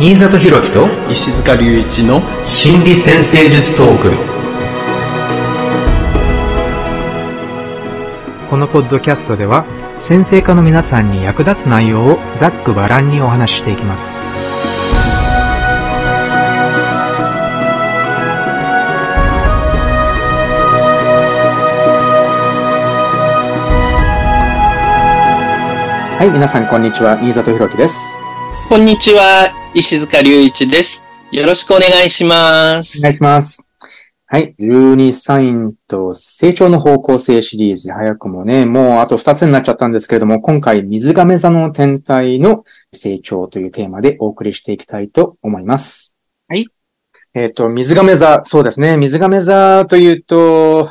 新里博樹と石塚隆一の心理先生術トークこのポッドキャストでは先生科の皆さんに役立つ内容をざっくばらんにお話ししていきますはい、皆さん、こんにちは。新里弘樹です。こんにちは、石塚隆一です。よろしくお願いしますお。願いします。はい、12サインと成長の方向性シリーズ、早くもね、もうあと2つになっちゃったんですけれども、今回、水亀座の天体の成長というテーマでお送りしていきたいと思います。はい。えっ、と、水亀座、そうですね。水亀座というと、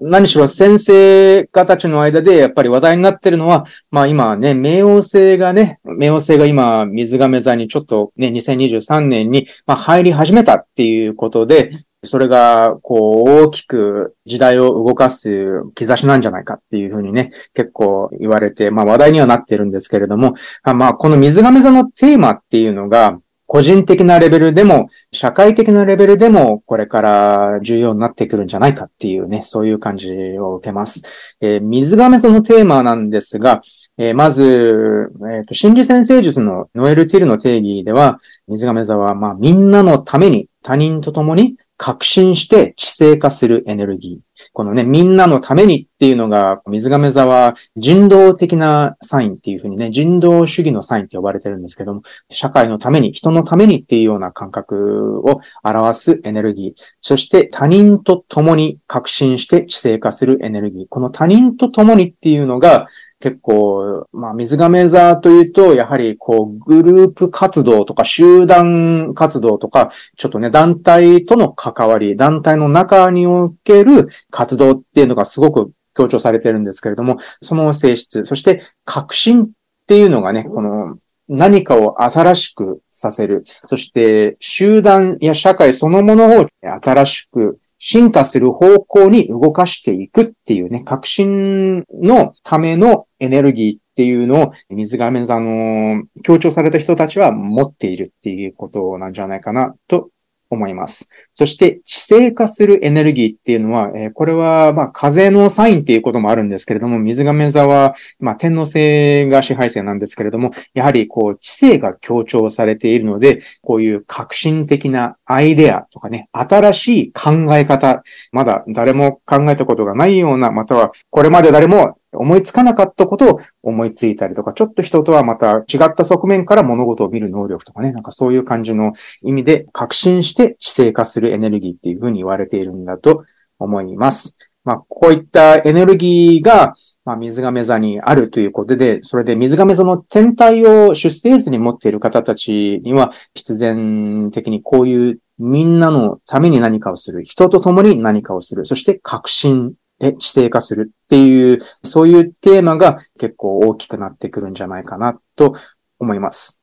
何しろ先生方たちの間でやっぱり話題になってるのは、まあ今ね、冥王星がね、冥王星が今水亀座にちょっとね、2023年にま入り始めたっていうことで、それがこう大きく時代を動かす兆しなんじゃないかっていうふうにね、結構言われて、まあ話題にはなってるんですけれども、まあこの水亀座のテーマっていうのが、個人的なレベルでも、社会的なレベルでも、これから重要になってくるんじゃないかっていうね、そういう感じを受けます。えー水亀座のテーマなんですが、えーまず、えーと、心理先生術のノエル・ティルの定義では、水亀座は、まあ、みんなのために、他人と共に革新して知性化するエネルギー。このね、みんなのためにっていうのが、水亀座は人道的なサインっていうふうにね、人道主義のサインって呼ばれてるんですけども、社会のために、人のためにっていうような感覚を表すエネルギー。そして他人と共に革新して知性化するエネルギー。この他人と共にっていうのが結構、まあ水亀座というと、やはりこうグループ活動とか集団活動とか、ちょっとね、団体との関わり、団体の中における活動っていうのがすごく強調されてるんですけれども、その性質、そして革新っていうのがね、この何かを新しくさせる。そして、集団や社会そのものを新しく進化する方向に動かしていくっていうね、革新のためのエネルギーっていうのを水亀座の強調された人たちは持っているっていうことなんじゃないかなと思います。そして、知性化するエネルギーっていうのは、えーこれは、まあ、風のサインっていうこともあるんですけれども、水亀座は、まあ、天皇星が支配星なんですけれども、やはり、こう、知性が強調されているので、こういう革新的なアイデアとかね、新しい考え方、まだ誰も考えたことがないような、または、これまで誰も思いつかなかったことを思いついたりとか、ちょっと人とはまた違った側面から物事を見る能力とかね、なんかそういう感じの意味で革新して知性化するエネルギーっていうふうに言われているんだと思います。まあ、こういったエネルギーが、まあ、水亀座にあるということで、それで水亀座の天体を出生図に持っている方たちには、必然的にこういうみんなのために何かをする、人と共に何かをする、そして革新で知性化するっていう、そういうテーマが結構大きくなってくるんじゃないかなと思います。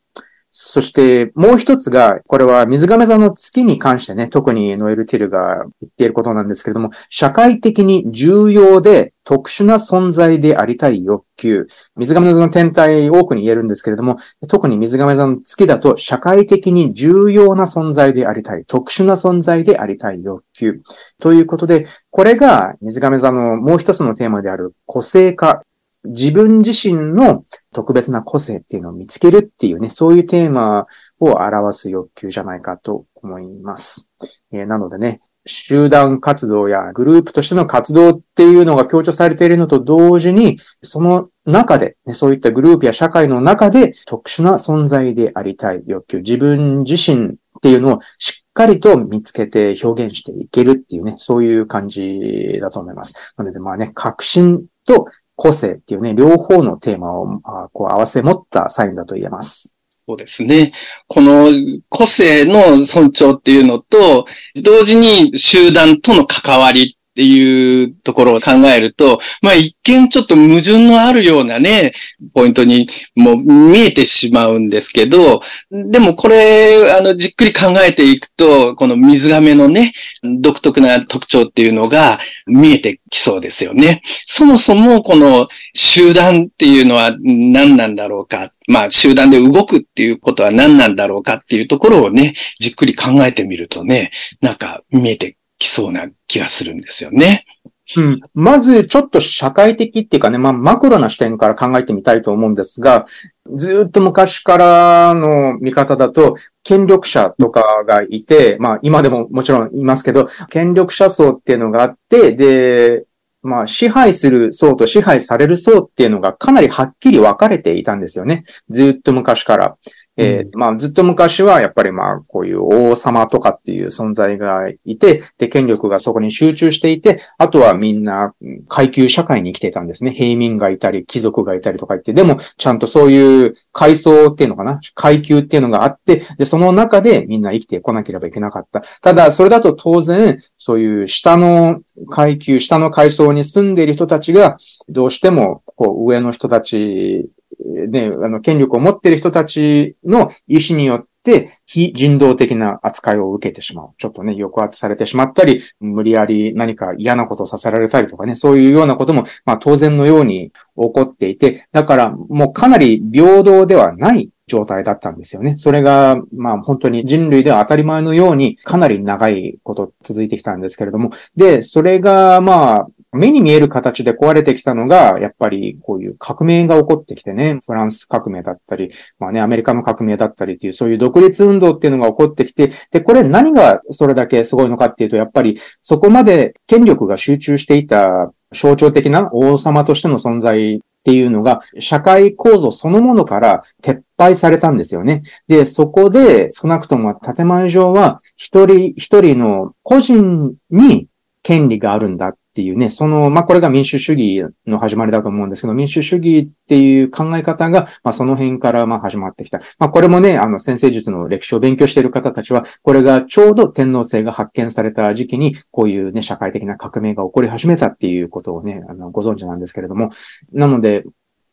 そして、もう一つが、これは水亀座の月に関してね、特にノエル・ティルが言っていることなんですけれども、社会的に重要で特殊な存在でありたい欲求。水亀座の天体多くに言えるんですけれども、特に水亀座の月だと社会的に重要な存在でありたい、特殊な存在でありたい欲求。ということで、これが水亀座のもう一つのテーマである個性化。自分自身の特別な個性っていうのを見つけるっていうね、そういうテーマを表す欲求じゃないかと思います。えーなのでね、集団活動やグループとしての活動っていうのが強調されているのと同時に、その中で、ね、そういったグループや社会の中で特殊な存在でありたい欲求、自分自身っていうのをしっかりと見つけて表現していけるっていうね、そういう感じだと思います。なのでまあね、革新と個性っていうね、両方のテーマをあこう合わせ持ったサインだと言えます。そうですね。この個性の尊重っていうのと、同時に集団との関わりっていうところを考えると、まあ一見ちょっと矛盾のあるようなね、ポイントにもう見えてしまうんですけど、でもこれ、あの、じっくり考えていくと、この水亀のね、独特な特徴っていうのが見えてきそうですよね。そもそもこの集団っていうのは何なんだろうか。まあ、集団で動くっていうことは何なんだろうかっていうところをね、じっくり考えてみるとね、なんか見えてきそうな気がするんですよね。うん。まず、ちょっと社会的っていうかね、まあ、マクロな視点から考えてみたいと思うんですが、ずっと昔からの見方だと、権力者とかがいて、まあ、今でももちろんいますけど、権力者層っていうのがあって、で、まあ、支配する層と支配される層っていうのがかなりはっきり分かれていたんですよね。ずっと昔から。えー、まあ、ずっと昔は、やっぱりまあ、こういう王様とかっていう存在がいて、で、権力がそこに集中していて、あとはみんな階級社会に生きていたんですね。平民がいたり、貴族がいたりとか言って、でも、ちゃんとそういう階層っていうのかな？階級っていうのがあって、で、その中でみんな生きてこなければいけなかった。ただ、それだと当然、そういう下の階級、下の階層に住んでいる人たちが、どうしても、こう、上の人たちね、あの、権力を持っている人たちの意思によって、非人道的な扱いを受けてしまう。ちょっとね、抑圧されてしまったり、無理やり何か嫌なことをさせられたりとかね、そういうようなことも、まあ当然のように起こっていて、だからもうかなり平等ではない状態だったんですよね。それが、まあ本当に人類では当たり前のようにかなり長いこと続いてきたんですけれども、で、それがまあ目に見える形で壊れてきたのが、やっぱりこういう革命が起こってきてね、フランス革命だったり、まあね、アメリカの革命だったりっていう、そういう独立運動っていうのが起こってきて、で、これ何がそれだけすごいのかっていうと、やっぱりそこまで権力が集中していた象徴的な王様としての存在っていうのが、社会構造そのものから撤廃されたんですよね。で、そこで少なくとも建前上は、一人一人の個人に権利があるんだっていうね、その、まあ、これが民主主義の始まりだと思うんですけど、民主主義っていう考え方が、まあ、その辺から、ま、始まってきた。まあ、これもね、あの、先生術の歴史を勉強している方たちは、これがちょうど天皇制が発見された時期に、こういうね、社会的な革命が起こり始めたっていうことをね、あの、ご存知なんですけれども、なので、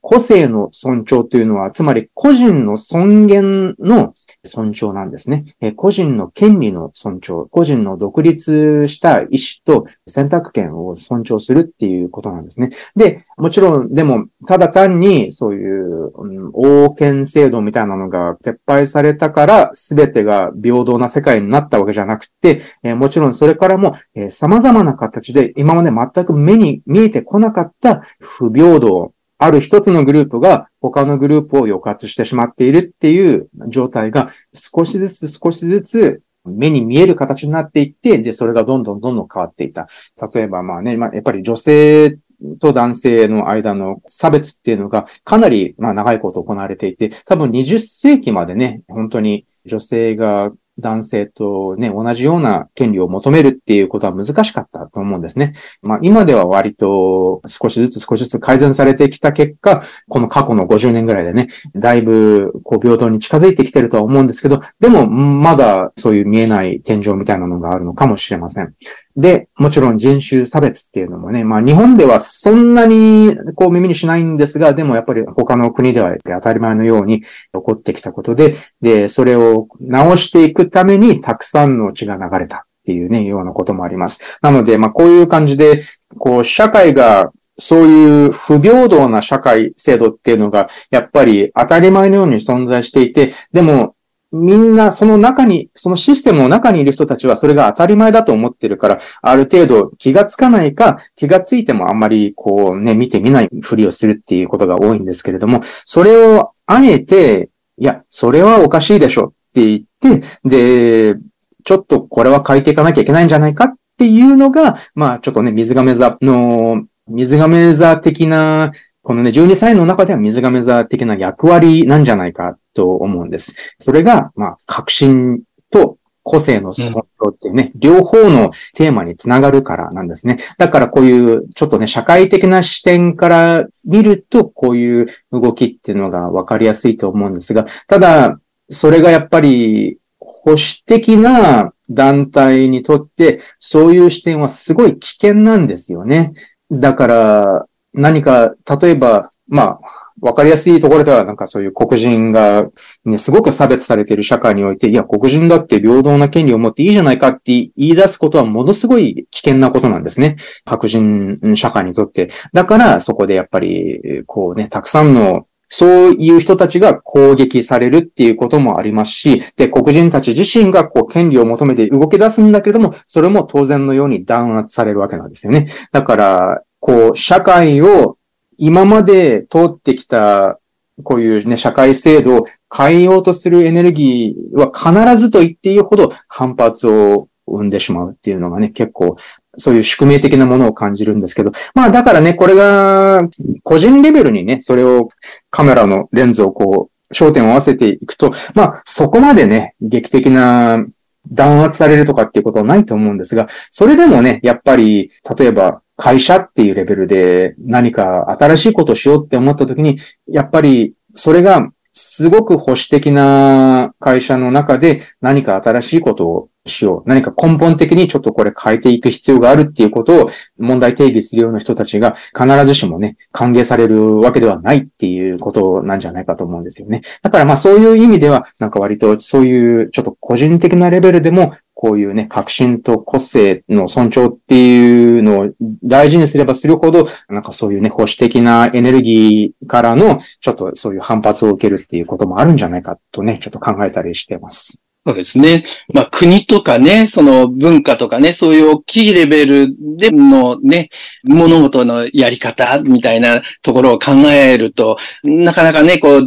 個性の尊重というのは、つまり個人の尊厳の尊重なんですね。個人の権利の尊重、個人の独立した意思と選択権を尊重するっていうことなんですね。で、もちろん、でも、ただ単にそういう、王権制度みたいなのが撤廃されたから、すべてが平等な世界になったわけじゃなくて、もちろんそれからも、様々な形で今まで全く目に見えてこなかった不平等、ある一つのグループが他のグループを抑圧してしまっているっていう状態が少しずつ少しずつ目に見える形になっていって、で、それがどんどんどんどん変わっていた。例えばまあね、まあ、やっぱり女性と男性の間の差別っていうのがかなり、まあ、長いこと行われていて、多分20世紀までね、本当に女性が男性とね、同じような権利を求めるっていうことは難しかったと思うんですね。まあ今では割と少しずつ少しずつ改善されてきた結果、この過去の50年ぐらいでね、だいぶこう平等に近づいてきてるとは思うんですけど、でもまだそういう見えない天井みたいなのがあるのかもしれません。で、もちろん人種差別っていうのもね、まあ日本ではそんなにこう耳にしないんですが、でもやっぱり他の国では当たり前のように起こってきたことで、で、それを直していくためにたくさんの血が流れたっていうね、ようなこともあります。なので、まあこういう感じで、こう社会がそういう不平等な社会制度っていうのが、やっぱり当たり前のように存在していて、でも、みんなその中に、そのシステムの中にいる人たちはそれが当たり前だと思ってるから、ある程度気がつかないか、気がついてもあんまりこうね、見てみないふりをするっていうことが多いんですけれども、それをあえて、いや、それはおかしいでしょって言って、で、ちょっとこれは変えていかなきゃいけないんじゃないかっていうのが、まあちょっとね、水亀座の、水亀座的なこのね、12歳の中では水亀座的な役割なんじゃないかと思うんです。それが、まあ、革新と個性の尊重っていうね、うん、両方のテーマにつながるからなんですね。だからこういう、ちょっとね、社会的な視点から見ると、こういう動きっていうのがわかりやすいと思うんですが、ただ、それがやっぱり、保守的な団体にとって、そういう視点はすごい危険なんですよね。だから、何か、例えば、まあ、わかりやすいところでは、なんかそういう黒人が、ね、すごく差別されている社会において、いや、黒人だって平等な権利を持っていいじゃないかって言い出すことはものすごい危険なことなんですね。白人社会にとって。だから、そこでやっぱり、こうね、たくさんのそういう人たちが攻撃されるっていうこともありますし、で、黒人たち自身がこう、権利を求めて動き出すんだけれども、それも当然のように弾圧されるわけなんですよね。だから、こう、社会を今まで通ってきたこういうね、社会制度を変えようとするエネルギーは必ずと言っていいほど反発を生んでしまうっていうのがね、結構そういう宿命的なものを感じるんですけど、まあだからね、これが個人レベルにね、それをカメラのレンズをこう、焦点を合わせていくと、まあそこまでね、劇的な弾圧されるとかっていうことはないと思うんですが、それでもね、やっぱり、例えば会社っていうレベルで何か新しいことをしようって思った時に、やっぱりそれがすごく保守的な会社の中で何か新しいことをしよう。何か根本的にちょっとこれ変えていく必要があるっていうことを問題定義するような人たちが必ずしもね、歓迎されるわけではないっていうことなんじゃないかと思うんですよね。だからまあそういう意味では、なんか割とそういうちょっと個人的なレベルでもこういうね、革新と個性の尊重っていうのを大事にすればするほど、なんかそういうね、保守的なエネルギーからの、ちょっとそういう反発を受けるっていうこともあるんじゃないかとね、ちょっと考えたりしてます。そうですね。まあ国とかね、その文化とかね、そういう大きいレベルでのね、物事のやり方みたいなところを考えると、なかなかね、こう、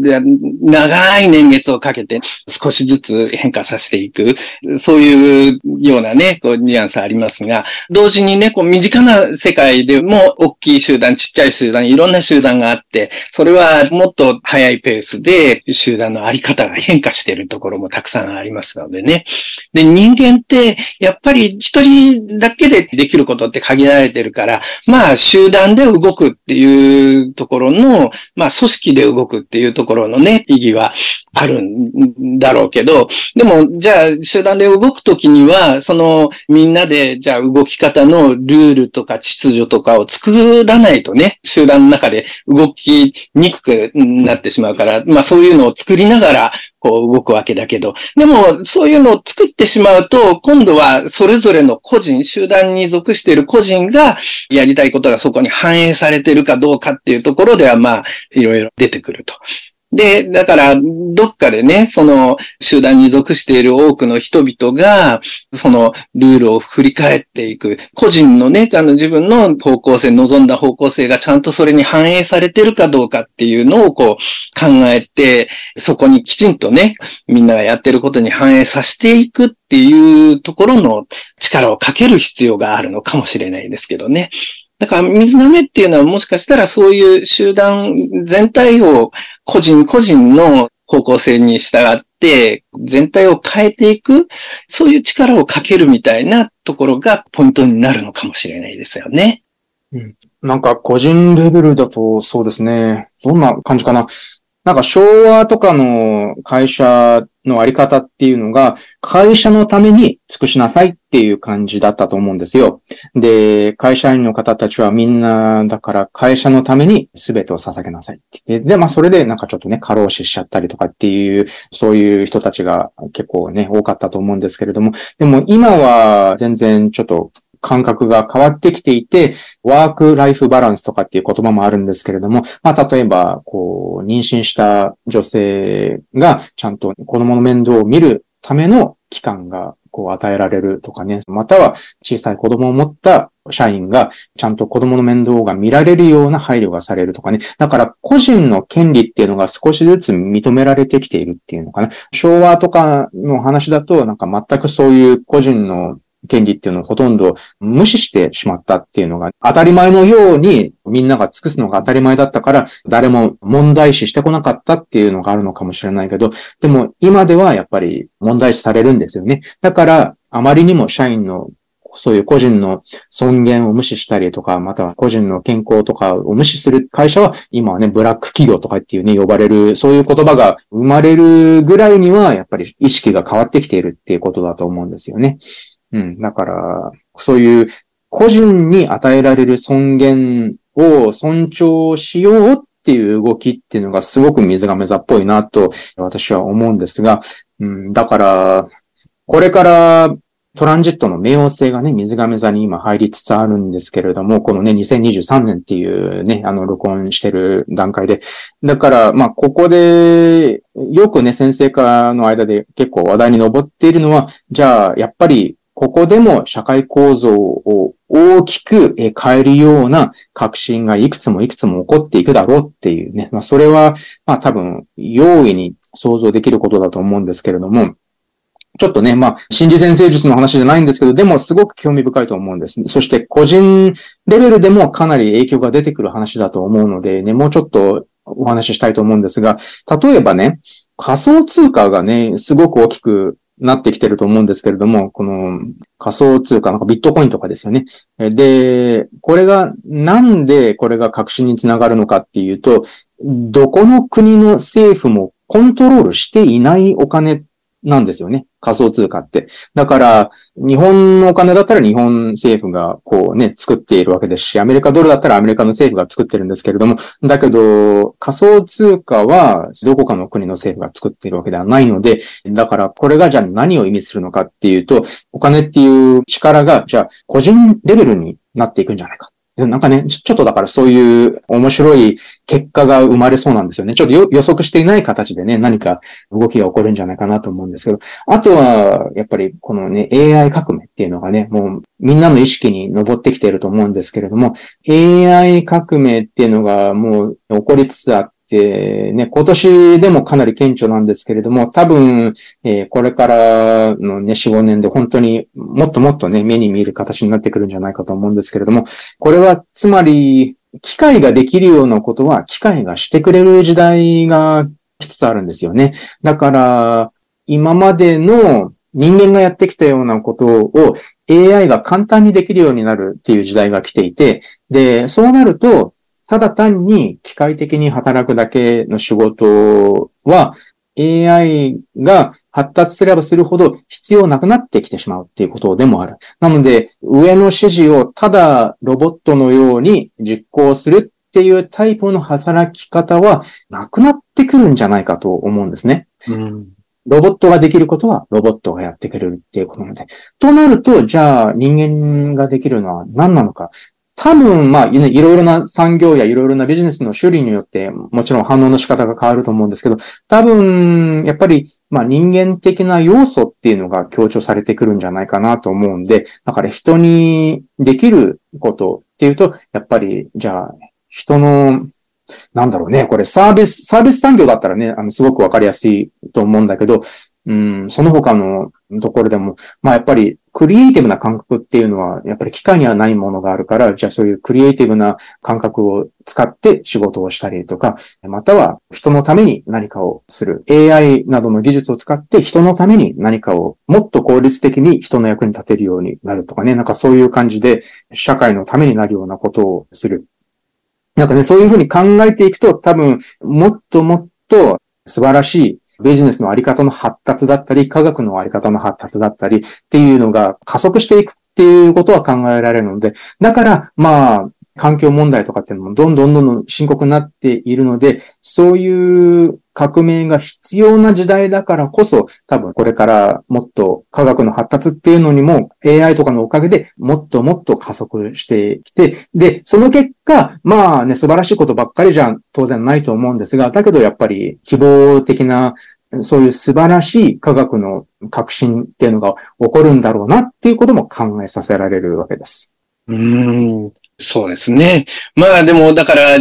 長い年月をかけて少しずつ変化させていく、そういうようなね、こう、ニュアンスありますが、同時にね、こう、身近な世界でも大きい集団、ちっちゃい集団、いろんな集団があって、それはもっと早いペースで集団のあり方が変化しているところもたくさんあります。ますのでね。で、人間って、やっぱり一人だけでできることって限られてるから、まあ、集団で動くっていうところの、まあ、組織で動くっていうところのね、意義はあるんだろうけど、でも、じゃあ、集団で動くときには、その、みんなで、じゃあ、動き方のルールとか秩序とかを作らないとね、集団の中で動きにくくなってしまうから、まあ、そういうのを作りながら、こう動くわけだけど、でもそういうのを作ってしまうと、今度はそれぞれの個人、集団に属している個人がやりたいことがそこに反映されているかどうかっていうところでは、まあ、いろいろ出てくると。で、だから、どっかでね、その集団に属している多くの人々が、そのルールを振り返っていく。個人のね、あの自分の方向性、望んだ方向性がちゃんとそれに反映されてるかどうかっていうのをこう考えて、そこにきちんとね、みんながやってることに反映させていくっていうところの力をかける必要があるのかもしれないですけどね。だから水舐めっていうのはもしかしたらそういう集団全体を個人個人の方向性に従って全体を変えていく、そういう力をかけるみたいなところがポイントになるのかもしれないですよね。うん、なんか個人レベルだとそうですね。どんな感じかな。なんか昭和とかの会社のあり方っていうのが、会社のために尽くしなさいっていう感じだったと思うんですよ。で、会社員の方たちはみんな、だから会社のために全てを捧げなさいってで。で、まあそれでなんかちょっとね、過労死しちゃったりとかっていう、そういう人たちが結構ね、多かったと思うんですけれども、でも今は全然ちょっと感覚が変わってきていて、ワークライフバランスとかっていう言葉もあるんですけれども、まあ、例えば、こう、妊娠した女性がちゃんと子供の面倒を見るための期間がこう与えられるとかね、または小さい子供を持った社員がちゃんと子供の面倒が見られるような配慮がされるとかね。だから個人の権利っていうのが少しずつ認められてきているっていうのかな。昭和とかの話だとなんか全くそういう個人の権利っていうのをほとんど無視してしまったっていうのが当たり前のようにみんなが尽くすのが当たり前だったから誰も問題視してこなかったっていうのがあるのかもしれないけど、でも今ではやっぱり問題視されるんですよね。だからあまりにも社員のそういう個人の尊厳を無視したりとか、または個人の健康とかを無視する会社は、今はね、ブラック企業とかっていうね、呼ばれる、そういう言葉が生まれるぐらいには、やっぱり意識が変わってきているっていうことだと思うんですよね。うん。だから、そういう個人に与えられる尊厳を尊重しようっていう動きっていうのがすごく水亀座っぽいなと私は思うんですが、うん、だから、これからトランジットの冥王星がね、水亀座に今入りつつあるんですけれども、このね、2023年っていうね、あの、録音してる段階で。だから、まあ、ここで、よくね、先生家の間で結構話題に上っているのは、じゃあ、やっぱり、ここでも社会構造を大きく変えるような革新がいくつもいくつも起こっていくだろうっていうね。まあ、それは、まあ多分、容易に想像できることだと思うんですけれども、ちょっとね、まあ、心理先生術の話じゃないんですけど、でもすごく興味深いと思うんですね。そして個人レベルでもかなり影響が出てくる話だと思うので、ね、もうちょっとお話ししたいと思うんですが、例えばね、仮想通貨がね、すごく大きくなってきてると思うんですけれども、この仮想通貨、なんかビットコインとかですよね。で、これが、なんでこれが革新につながるのかっていうと、どこの国の政府もコントロールしていないお金っなんですよね。仮想通貨って。だから、日本のお金だったら日本政府がこうね、作っているわけですし、アメリカドルだったらアメリカの政府が作ってるんですけれども、だけど、仮想通貨はどこかの国の政府が作っているわけではないので、だからこれがじゃあ何を意味するのかっていうと、お金っていう力が、じゃあ個人レベルになっていくんじゃないか。なんかね、ちょっとだからそういう面白い結果が生まれそうなんですよね。ちょっと予測していない形でね、何か動きが起こるんじゃないかなと思うんですけど、あとは、やっぱりこのね、AI 革命っていうのがね、もうみんなの意識に上ってきていると思うんですけれども、AI 革命っていうのがもう起こりつつあっで、ね、今年でもかなり顕著なんですけれども、多分、えー、これからのね、4、5年で本当にもっともっとね、目に見える形になってくるんじゃないかと思うんですけれども、これはつまり、機械ができるようなことは機械がしてくれる時代がきつつあるんですよね。だから、今までの人間がやってきたようなことを AI が簡単にできるようになるっていう時代が来ていて、で、そうなると、ただ単に機械的に働くだけの仕事は AI が発達すればするほど必要なくなってきてしまうっていうことでもある。なので、上の指示をただロボットのように実行するっていうタイプの働き方はなくなってくるんじゃないかと思うんですね。うんロボットができることはロボットがやってくれるっていうことなので。となると、じゃあ人間ができるのは何なのか。多分、まあ、いろいろな産業やいろいろなビジネスの種類によって、もちろん反応の仕方が変わると思うんですけど、多分、やっぱり、まあ、人間的な要素っていうのが強調されてくるんじゃないかなと思うんで、だから人にできることっていうと、やっぱり、じゃあ、人の、なんだろうね、これサービス、サービス産業だったらね、あの、すごくわかりやすいと思うんだけど、うん、その他のところでも、まあやっぱりクリエイティブな感覚っていうのは、やっぱり機械にはないものがあるから、じゃあそういうクリエイティブな感覚を使って仕事をしたりとか、または人のために何かをする。AI などの技術を使って人のために何かをもっと効率的に人の役に立てるようになるとかね、なんかそういう感じで社会のためになるようなことをする。なんかね、そういうふうに考えていくと多分もっともっと素晴らしいビジネスのあり方の発達だったり、科学のあり方の発達だったりっていうのが加速していくっていうことは考えられるので、だから、まあ、環境問題とかっていうのもどんどんどんどん深刻になっているので、そういう革命が必要な時代だからこそ、多分これからもっと科学の発達っていうのにも AI とかのおかげでもっともっと加速してきて、で、その結果、まあね、素晴らしいことばっかりじゃ当然ないと思うんですが、だけどやっぱり希望的なそういう素晴らしい科学の革新っていうのが起こるんだろうなっていうことも考えさせられるわけです。うん。そうですね。まあでも、だから、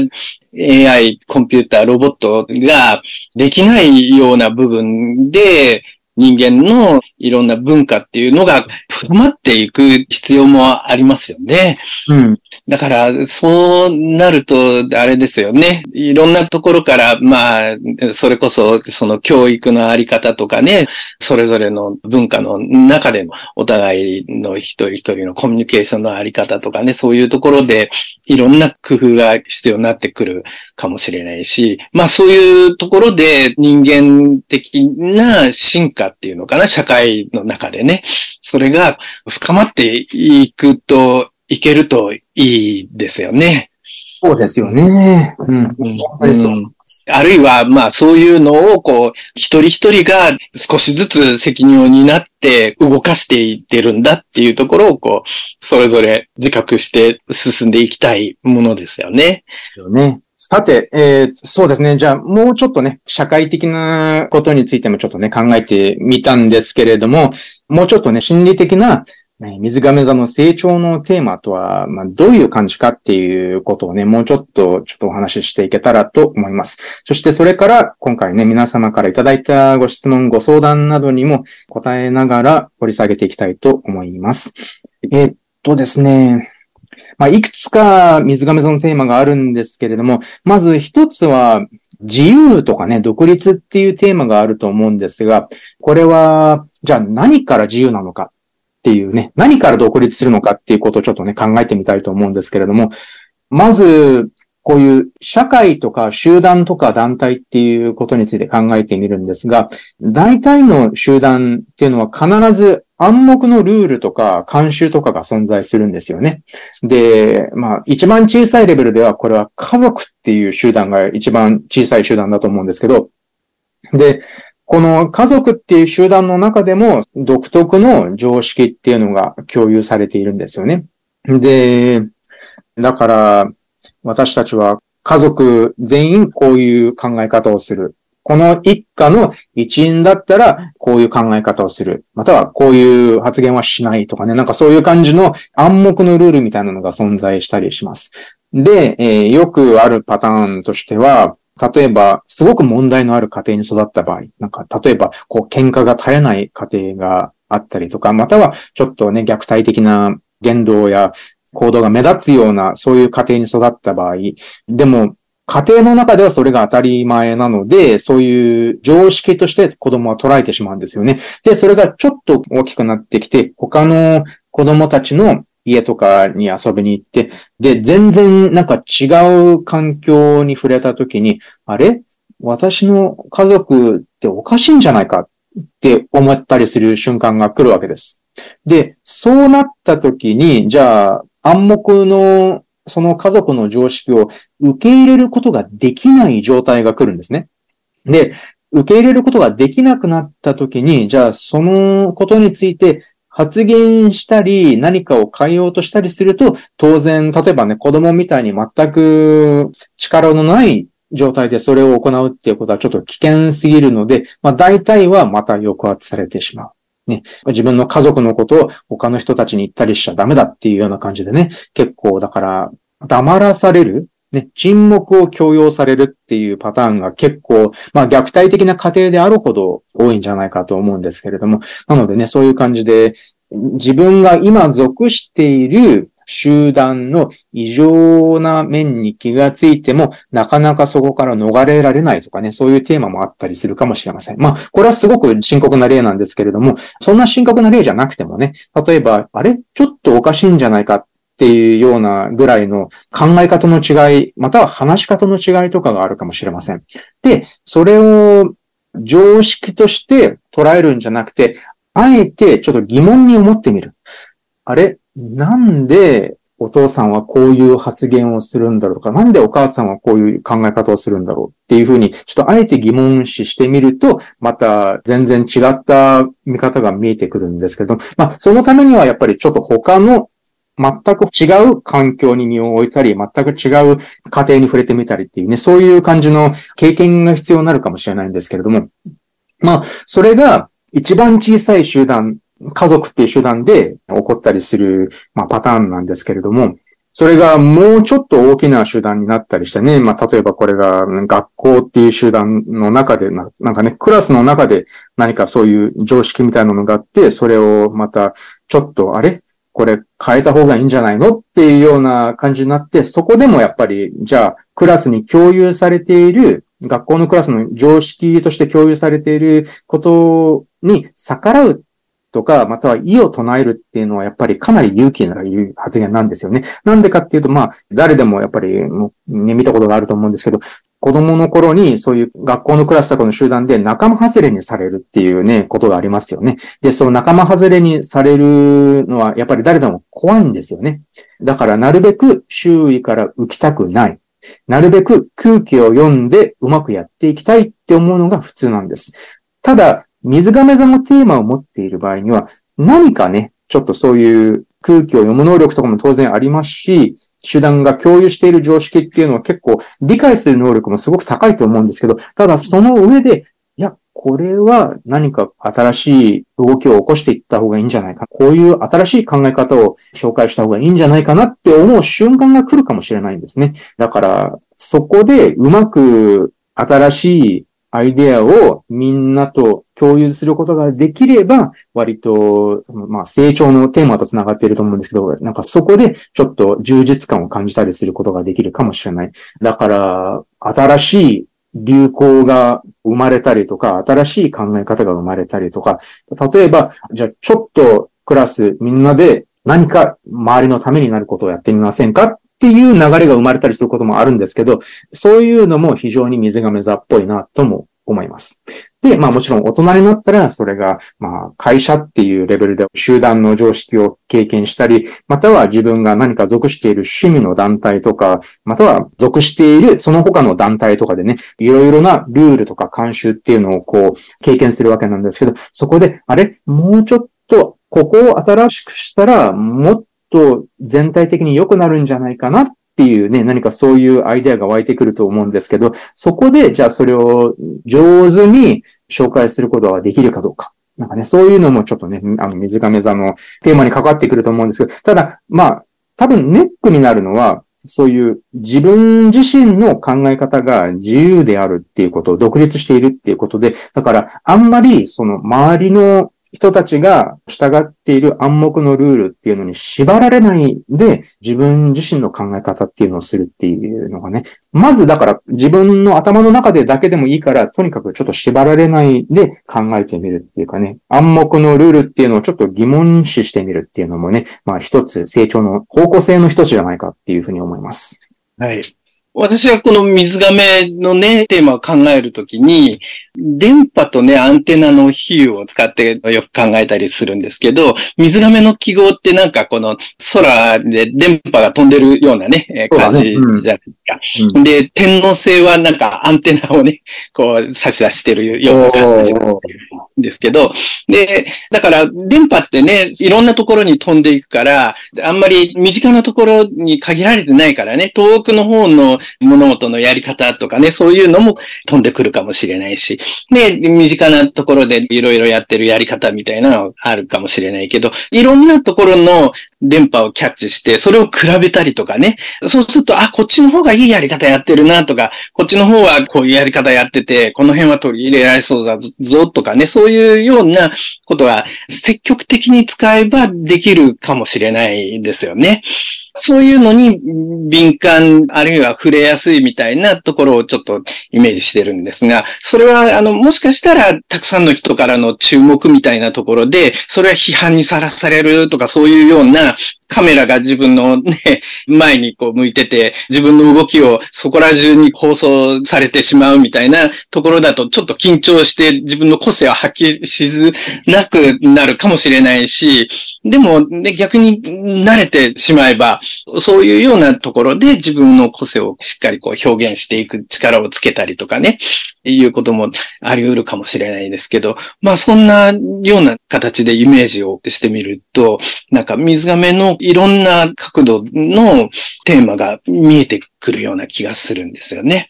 AI、コンピューター、ロボットができないような部分で、人間のいろんな文化っていうのが深まっていく必要もありますよね。うん。だから、そうなると、あれですよね。いろんなところから、まあ、それこそ、その教育のあり方とかね、それぞれの文化の中でのお互いの一人一人のコミュニケーションのあり方とかね、そういうところで、いろんな工夫が必要になってくるかもしれないし、まあそういうところで人間的な進化っていうのかな、社会の中でね、それが深まっていくと、いけるといいですよね。そうですよね。うん。本当にそう。あるいは、まあそういうのを、こう、一人一人が少しずつ責任を担って動かしていってるんだっていうところを、こう、それぞれ自覚して進んでいきたいものですよね。ですよね。さて、えー、そうですね。じゃあ、もうちょっとね、社会的なことについてもちょっとね、考えてみたんですけれども、もうちょっとね、心理的な、水亀座の成長のテーマとは、まあ、どういう感じかっていうことをね、もうちょっと、ちょっとお話ししていけたらと思います。そしてそれから、今回ね、皆様からいただいたご質問、ご相談などにも答えながら掘り下げていきたいと思います。えっとですね、まあ、いくつか水亀座のテーマがあるんですけれども、まず一つは、自由とかね、独立っていうテーマがあると思うんですが、これは、じゃあ何から自由なのかっていうね、何から独立するのかっていうことをちょっとね、考えてみたいと思うんですけれども、まず、こういう社会とか集団とか団体っていうことについて考えてみるんですが、大体の集団っていうのは必ず暗黙のルールとか慣習とかが存在するんですよね。で、まあ一番小さいレベルではこれは家族っていう集団が一番小さい集団だと思うんですけど、で、この家族っていう集団の中でも独特の常識っていうのが共有されているんですよね。で、だから私たちは家族全員こういう考え方をする。この一家の一員だったらこういう考え方をする。またはこういう発言はしないとかね。なんかそういう感じの暗黙のルールみたいなのが存在したりします。で、えー、よくあるパターンとしては、例えば、すごく問題のある家庭に育った場合、なんか、例えば、こう、喧嘩が絶えない家庭があったりとか、または、ちょっとね、虐待的な言動や行動が目立つような、そういう家庭に育った場合、でも、家庭の中ではそれが当たり前なので、そういう常識として子供は捉えてしまうんですよね。で、それがちょっと大きくなってきて、他の子供たちの家とかに遊びに行って、で、全然なんか違う環境に触れた時に、あれ？私の家族っておかしいんじゃないか？って思ったりする瞬間が来るわけです。で、そうなった時に、じゃあ、暗黙のその家族の常識を受け入れることができない状態が来るんですね。で、受け入れることができなくなった時に、じゃあそのことについて発言したり、何かを変えようとしたりすると、当然、例えばね、子供みたいに全く力のない状態でそれを行うっていうことはちょっと危険すぎるので、まあ大体はまた抑圧されてしまう。ね、自分の家族のことを他の人たちに言ったりしちゃダメだっていうような感じでね、結構だから黙らされるね、沈黙を強要されるっていうパターンが結構、まあ虐待的な過程であるほど多いんじゃないかと思うんですけれども、なのでね、そういう感じで、自分が今属している集団の異常な面に気がついても、なかなかそこから逃れられないとかね、そういうテーマもあったりするかもしれません。まあ、これはすごく深刻な例なんですけれども、そんな深刻な例じゃなくてもね、例えば、あれ？ちょっとおかしいんじゃないかっていうようなぐらいの考え方の違い、または話し方の違いとかがあるかもしれません。で、それを常識として捉えるんじゃなくて、あえてちょっと疑問に思ってみる。あれ？なんでお父さんはこういう発言をするんだろうとか、なんでお母さんはこういう考え方をするんだろうっていうふうに、ちょっとあえて疑問視してみると、また全然違った見方が見えてくるんですけど、まあ、そのためにはやっぱりちょっと他の全く違う環境に身を置いたり、全く違う家庭に触れてみたりっていうね、そういう感じの経験が必要になるかもしれないんですけれども、まあ、それが一番小さい集団、家族っていう集団で起こったりする、まあ、パターンなんですけれども、それがもうちょっと大きな集団になったりしてね、まあ、例えばこれが学校っていう集団の中でな、なんかね、クラスの中で何かそういう常識みたいなのがあって、それをまたちょっとあれこれ変えた方がいいんじゃないのっていうような感じになって、そこでもやっぱり、じゃあ、クラスに共有されている、学校のクラスの常識として共有されていることに逆らうとか、または意を唱えるっていうのはやっぱりかなり勇気のいる発言なんですよね。なんでかっていうと、まあ、誰でもやっぱり、ね、見たことがあると思うんですけど、子供の頃にそういう学校のクラスとかの集団で仲間外れにされるっていうね、ことがありますよね。で、その仲間外れにされるのはやっぱり誰でも怖いんですよね。だからなるべく周囲から浮きたくない。なるべく空気を読んでうまくやっていきたいって思うのが普通なんです。ただ、水亀座のテーマを持っている場合には、何かね、ちょっとそういう空気を読む能力とかも当然ありますし、手段が共有している常識っていうのは結構理解する能力もすごく高いと思うんですけど、ただその上で、いや、これは何か新しい動きを起こしていった方がいいんじゃないか。こういう新しい考え方を紹介した方がいいんじゃないかなって思う瞬間が来るかもしれないんですね。だから、そこでうまく新しいアイデアをみんなと共有することができれば、割と、まあ、成長のテーマと繋がっていると思うんですけど、なんかそこでちょっと充実感を感じたりすることができるかもしれない。だから、新しい流行が生まれたりとか、新しい考え方が生まれたりとか、例えば、じゃあちょっとクラスみんなで何か周りのためになることをやってみませんか？っていう流れが生まれたりすることもあるんですけど、そういうのも非常に水亀座っぽいなとも思います。で、まあもちろん大人になったら、それが、まあ会社っていうレベルで集団の常識を経験したり、または自分が何か属している趣味の団体とか、または属しているその他の団体とかでね、いろいろなルールとか慣習っていうのをこう経験するわけなんですけど、そこで、あれ？もうちょっとここを新しくしたら、もっと全体的に良くなるんじゃないかなっていうね、何かそういうアイデアが湧いてくると思うんですけど、そこで、じゃあそれを上手に紹介することができるかどうか。なんかね、そういうのもちょっとね、あの、水亀座のテーマに関わってくると思うんですけど、ただ、まあ、多分ネックになるのは、そういう自分自身の考え方が自由であるっていうことを独立しているっていうことで、だからあんまりその周りの人たちが従っている暗黙のルールっていうのに縛られないで、自分自身の考え方っていうのをするっていうのがね、まずだから自分の頭の中でだけでもいいから、とにかくちょっと縛られないで考えてみるっていうかね、暗黙のルールっていうのをちょっと疑問視してみるっていうのもね、まあ一つ成長の方向性の一つじゃないかっていうふうに思います。はい。私はこの水亀のね、テーマを考えるときに、電波とね、アンテナの比喩を使ってよく考えたりするんですけど、水亀の記号ってなんかこの空で電波が飛んでるようなね、感じじゃないですか。うん、で、天皇星はなんかアンテナをね、こう差し出してるような感じですけど、で、だから電波ってね、いろんなところに飛んでいくから、あんまり身近なところに限られてないからね、遠くの方の物事のやり方とかね、そういうのも飛んでくるかもしれないし、ね、身近なところでいろいろやってるやり方みたいなのがあるかもしれないけど、いろんなところの電波をキャッチして、それを比べたりとかね。そうすると、あ、こっちの方がいいやり方やってるなとか、こっちの方はこういうやり方やってて、この辺は取り入れられそうだぞとかね、そういうようなことは積極的に使えばできるかもしれないですよね。そういうのに敏感、あるいは触れやすいみたいなところをちょっとイメージしてるんですが、それは、あの、もしかしたら、たくさんの人からの注目みたいなところで、それは批判にさらされるとか、そういうような much. カメラが自分のね、前にこう向いてて、自分の動きをそこら中に放送されてしまうみたいなところだと、ちょっと緊張して自分の個性を発揮しづらくなるかもしれないし、でも、ね、逆に慣れてしまえば、そういうようなところで自分の個性をしっかりこう表現していく力をつけたりとかね、いうこともあり得るかもしれないですけど、まあそんなような形でイメージをしてみると、なんか水亀のいろんな角度のテーマが見えてくるような気がするんですよね。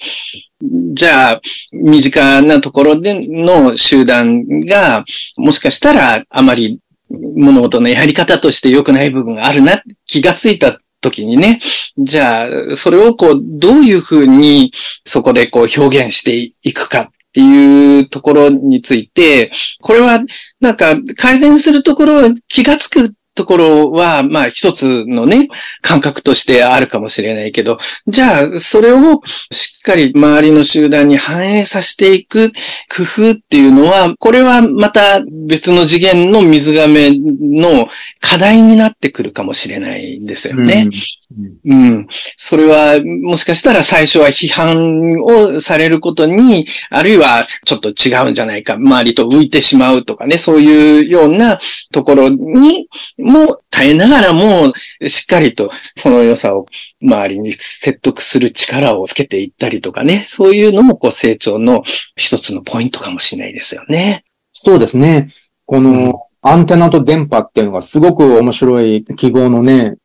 じゃあ、身近なところでの集団が、もしかしたらあまり物事のやり方として良くない部分があるな、気がついた時にね、じゃあ、それをこう、どういうふうにそこでこう表現していくかっていうところについて、これはなんか改善するところ気がつくところは、まあ一つのね、感覚としてあるかもしれないけど、じゃあそれをしっかり周りの集団に反映させていく工夫っていうのは、これはまた別の次元の水亀の課題になってくるかもしれないんですよね。うん。それは、もしかしたら最初は批判をされることに、あるいはちょっと違うんじゃないか、周りと浮いてしまうとかね、そういうようなところにも耐えながらも、しっかりとその良さを周りに説得する力をつけていったりとかね、そういうのもこう成長の一つのポイントかもしれないですよね。そうですね。この、アンテナと電波っていうのがすごく面白い記号のね、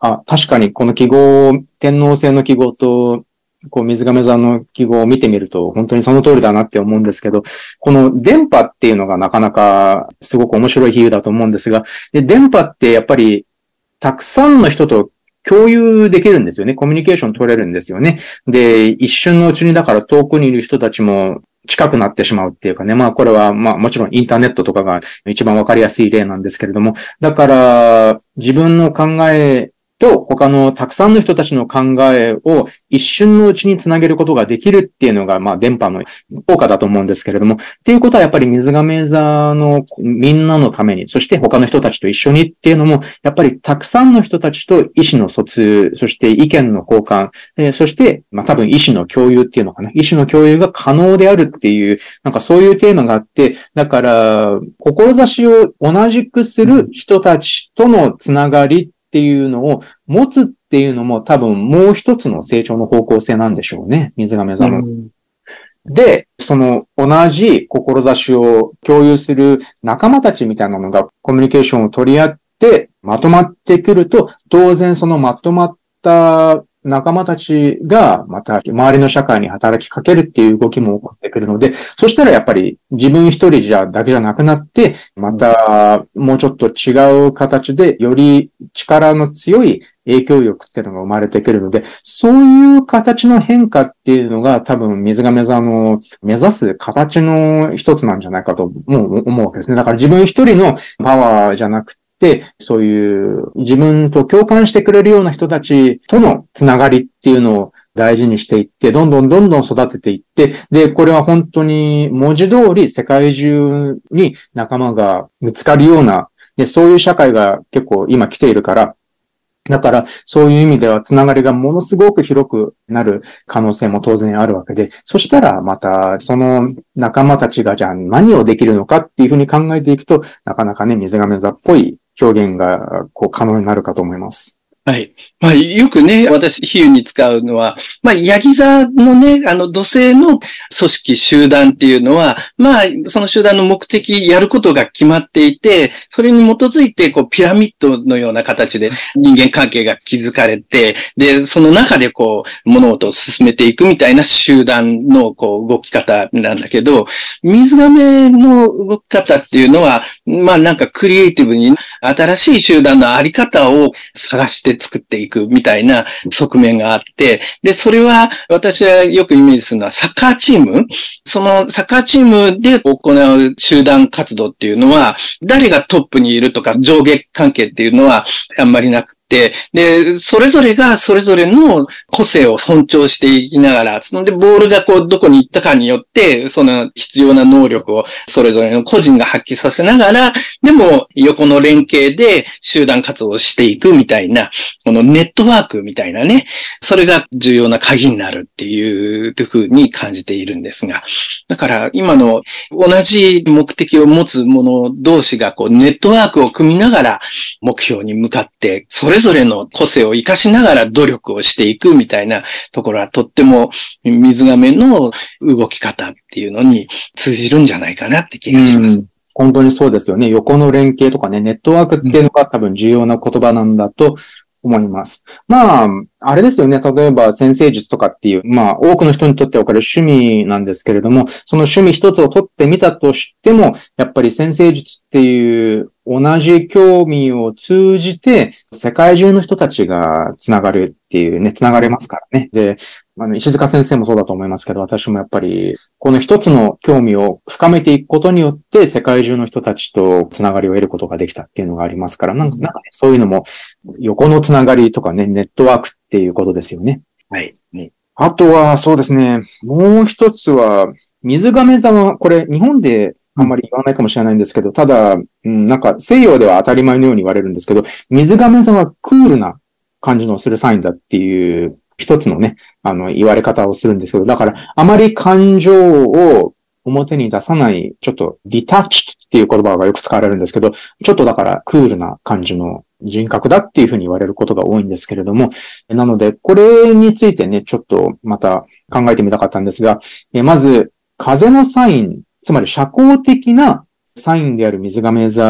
あ、確かにこの記号、天皇制の記号と、こう、水亀座の記号を見てみると、本当にその通りだなって思うんですけど、この電波っていうのがなかなかすごく面白い比喩だと思うんですが、で、電波ってやっぱり、たくさんの人と共有できるんですよね。コミュニケーション取れるんですよね。で、一瞬のうちにだから遠くにいる人たちも近くなってしまうっていうかね。まあこれはまあもちろんインターネットとかが一番わかりやすい例なんですけれども。だから自分の考えと他のたくさんの人たちの考えを一瞬のうちにつなげることができるっていうのが、まあ電波の効果だと思うんですけれども、っていうことはやっぱり水亀座のみんなのために、そして他の人たちと一緒にっていうのも、やっぱりたくさんの人たちと意思の疎通、そして意見の交換、えーそして、まあ多分意思の共有っていうのかな。意思の共有が可能であるっていう、なんかそういうテーマがあって、だから、志を同じくする人たちとのつながりっていうのを持つっていうのも多分もう一つの成長の方向性なんでしょうね。水亀座の。で、その同じ志を共有する仲間たちみたいなのがコミュニケーションを取り合ってまとまってくると、当然そのまとまった仲間たちがまた周りの社会に働きかけるっていう動きも起こってくるので、そしたらやっぱり自分一人じゃだけじゃなくなって、またもうちょっと違う形でより力の強い影響力っていうのが生まれてくるので、そういう形の変化っていうのが多分水亀座の目指す形の一つなんじゃないかともう思うわけですね。だから自分一人のパワーじゃなく、そういう自分と共感してくれるような人たちとのつながりっていうのを大事にしていって、どんどんどんどん育てていって、で、これは本当に文字通り世界中に仲間が見つかるような、で、そういう社会が結構今来ているから、だから、そういう意味では、つながりがものすごく広くなる可能性も当然あるわけで、そしたら、また、その仲間たちが、じゃあ何をできるのかっていうふうに考えていくと、なかなかね、水亀座っぽい表現が、こう、可能になるかと思います。はい。まあ、よくね、私、比喩に使うのは、まあ、ヤギ座のね、あの、土星の組織、集団っていうのは、まあ、その集団の目的、やることが決まっていて、それに基づいて、こう、ピラミッドのような形で人間関係が築かれて、で、その中でこう、物事を進めていくみたいな集団の、こう、動き方なんだけど、水亀の動き方っていうのは、まあ、なんかクリエイティブに、新しい集団のあり方を探して作っていくみたいな側面があって、で、それは私はよくイメージするのはサッカーチーム？そのサッカーチームで行う集団活動っていうのは、誰がトップにいるとか上下関係っていうのはあんまりなく、で、それぞれがそれぞれの個性を尊重していきながら、そので、ボールがこう、どこに行ったかによって、その必要な能力をそれぞれの個人が発揮させながら、でも横の連携で集団活動をしていくみたいな、このネットワークみたいなね、それが重要な鍵になるっていうふうに感じているんですが、だから今の同じ目的を持つ者同士がこうネットワークを組みながら目標に向かって、それれぞれの個性を活かしながら努力をしていくみたいなところはとっても水亀の動き方っていうのに通じるんじゃないかなって気がします。うん本当にそうですよね。横の連携とかね、ネットワークっていうのが多分重要な言葉なんだと思います。まあ、あれですよね。例えば先生術とかっていう、まあ多くの人にとってはこれ趣味なんですけれども、その趣味一つを取ってみたとしても、やっぱり先生術っていう同じ興味を通じて世界中の人たちがつながるっていうね、つながれますからね。で、あの、石塚先生もそうだと思いますけど、私もやっぱり、この一つの興味を深めていくことによって、世界中の人たちとつながりを得ることができたっていうのがありますから、なんかなんかね、そういうのも、横のつながりとかね、ネットワークっていうことですよね。はい。ねあとは、そうですね、もう一つは、水亀座は、これ、日本であんまり言わないかもしれないんですけど、ただ、うん、なんか西洋では当たり前のように言われるんですけど、水亀座はクールな感じのするサインだっていう一つのね、あの、言われ方をするんですけど、だから、あまり感情を表に出さない、ちょっと detached っていう言葉がよく使われるんですけど、ちょっとだからクールな感じの人格だっていうふうに言われることが多いんですけれども、なので、これについてね、ちょっとまた考えてみたかったんですが、まず、風のサイン、つまり社交的なサインである水亀座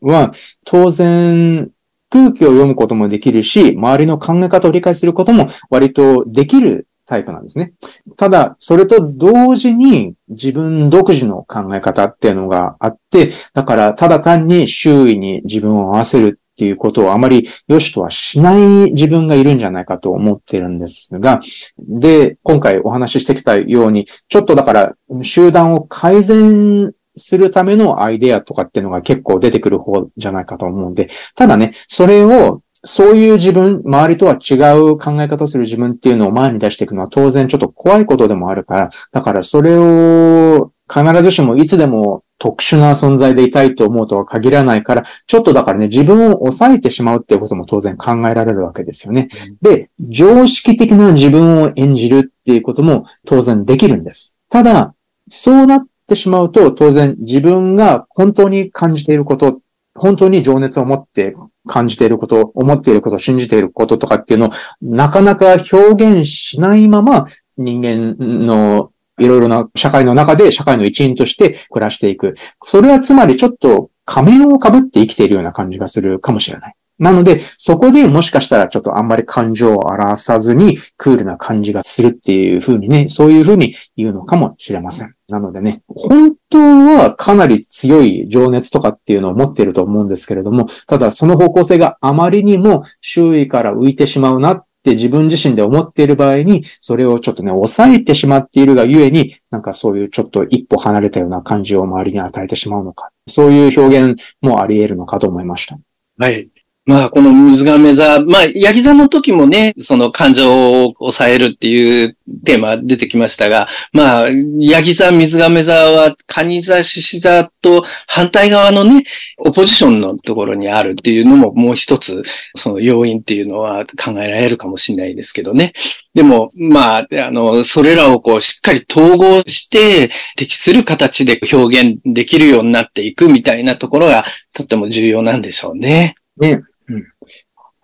は、当然、空気を読むこともできるし、周りの考え方を理解することも割とできるタイプなんですね。ただ、それと同時に自分独自の考え方っていうのがあって、だからただ単に周囲に自分を合わせるっていうことをあまり良しとはしない自分がいるんじゃないかと思ってるんですが、で、今回お話ししてきたように、ちょっとだから集団を改善するためのアイデアとかっていうのが結構出てくる方じゃないかと思うんで、ただね、それをそういう自分、周りとは違う考え方をする自分っていうのを前に出していくのは当然ちょっと怖いことでもあるから、だからそれを必ずしもいつでも特殊な存在でいたいと思うとは限らないから、ちょっとだからね、自分を抑えてしまうっていうことも当然考えられるわけですよね。で、常識的な自分を演じるっていうことも当然できるんです。ただ、そうなってしまうと、当然自分が本当に感じていること、本当に情熱を持って感じていること、思っていること、信じていることとかっていうのをなかなか表現しないまま人間のいろいろな社会の中で社会の一員として暮らしていく。それはつまりちょっと仮面をかぶって生きているような感じがするかもしれない。なので、そこでもしかしたらちょっとあんまり感情を表さずにクールな感じがするっていうふうにね、そういうふうに言うのかもしれません。なのでね、本当はかなり強い情熱とかっていうのを持っていると思うんですけれども、ただその方向性があまりにも周囲から浮いてしまうなって自分自身で思っている場合に、それをちょっとね、抑えてしまっているがゆえに、なんかそういうちょっと一歩離れたような感じを周りに与えてしまうのか。そういう表現もあり得るのかと思いました。はい。まあ、この水亀座、まあ、ヤギ座の時もね、その感情を抑えるっていうテーマ出てきましたが、まあ、ヤギ座、水亀座は、カニ座、獅子座と反対側のね、オポジションのところにあるっていうのももう一つ、その要因っていうのは考えられるかもしれないですけどね。でも、まあ、あの、それらをこう、しっかり統合して、適する形で表現できるようになっていくみたいなところが、とっても重要なんでしょうね。ね。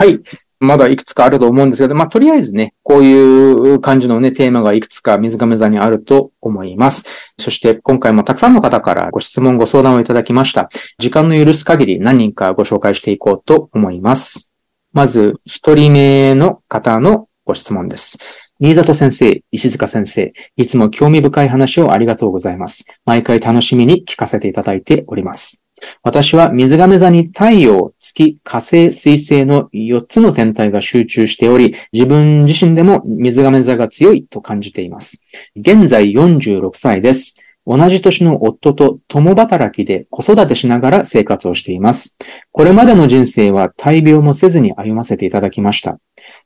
はい。まだいくつかあると思うんですけど、まあ、とりあえずね、こういう感じのね、テーマがいくつか水亀座にあると思います。そして今回もたくさんの方からご質問、ご相談をいただきました。時間の許す限り何人かご紹介していこうと思います。まず、一人目の方のご質問です。新里先生、石塚先生、いつも興味深い話をありがとうございます。毎回楽しみに聞かせていただいております。私は水亀座に太陽、月、火星、水星の4つの天体が集中しており、自分自身でも水亀座が強いと感じています。現在46歳です。同じ年の夫と共働きで子育てしながら生活をしています。これまでの人生は大病もせずに歩ませていただきました。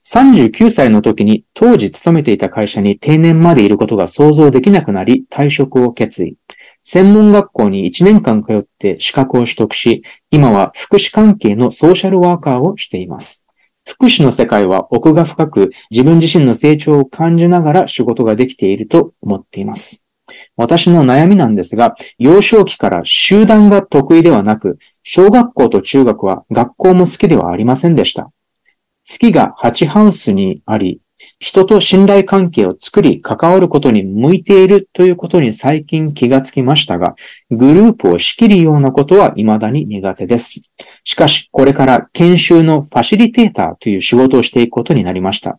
39歳の時に当時勤めていた会社に定年までいることが想像できなくなり退職を決意。専門学校に1年間通って資格を取得し、今は福祉関係のソーシャルワーカーをしています。福祉の世界は奥が深く、自分自身の成長を感じながら仕事ができていると思っています。私の悩みなんですが、幼少期から集団が得意ではなく、小学校と中学は学校も好きではありませんでした。月が8ハウスにあり、人と信頼関係を作り関わることに向いているということに最近気がつきましたが、グループを仕切るようなことは未だに苦手です。しかし、これから研修のファシリテーターという仕事をしていくことになりました。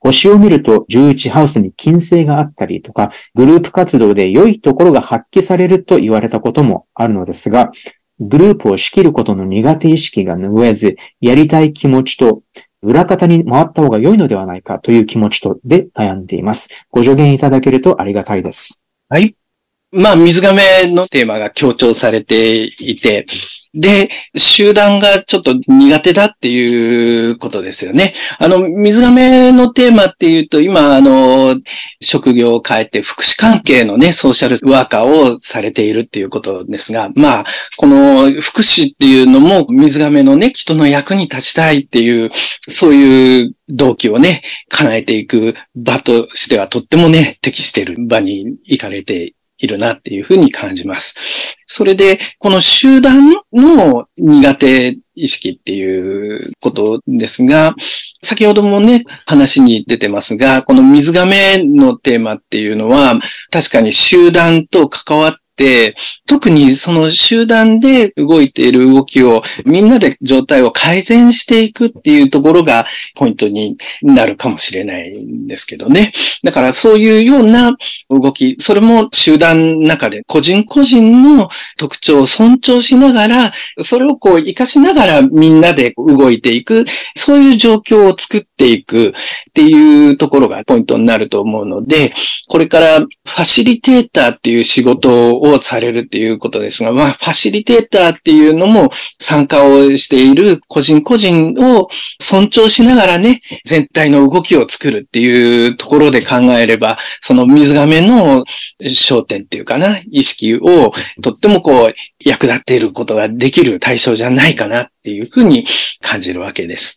星を見ると11ハウスに金星があったりとか、グループ活動で良いところが発揮されると言われたこともあるのですが、グループを仕切ることの苦手意識が拭えず、やりたい気持ちと裏方に回った方が良いのではないかという気持ちとで悩んでいます。ご助言いただけるとありがたいです。はい。まあ、水亀のテーマが強調されていて、で、集団がちょっと苦手だっていうことですよね。あの、水亀のテーマっていうと、今、あの、職業を変えて福祉関係のね、ソーシャルワーカーをされているっていうことですが、まあ、この福祉っていうのも水亀のね、人の役に立ちたいっていう、そういう動機をね、叶えていく場としてはとってもね、適している場に行かれているなっていうふうに感じます。それで、この集団の苦手意識っていうことですが、先ほどもね、話に出てますが、この水亀のテーマっていうのは、確かに集団と関わっ、特にその集団で動いている動きをみんなで状態を改善していくっていうところがポイントになるかもしれないんですけどね。だからそういうような動き、それも集団の中で個人個人の特徴を尊重しながら、それをこう活かしながらみんなで動いていく、そういう状況を作っていくっていうところがポイントになると思うので、これからファシリテーターっていう仕事ををされるっていうことですが、まあ、ファシリテーターっていうのも参加をしている個人個人を尊重しながらね、全体の動きを作るっていうところで考えれば、その水亀の焦点っていうかな、意識をとってもこう、役立っていることができる対象じゃないかなっていうふうに感じるわけです。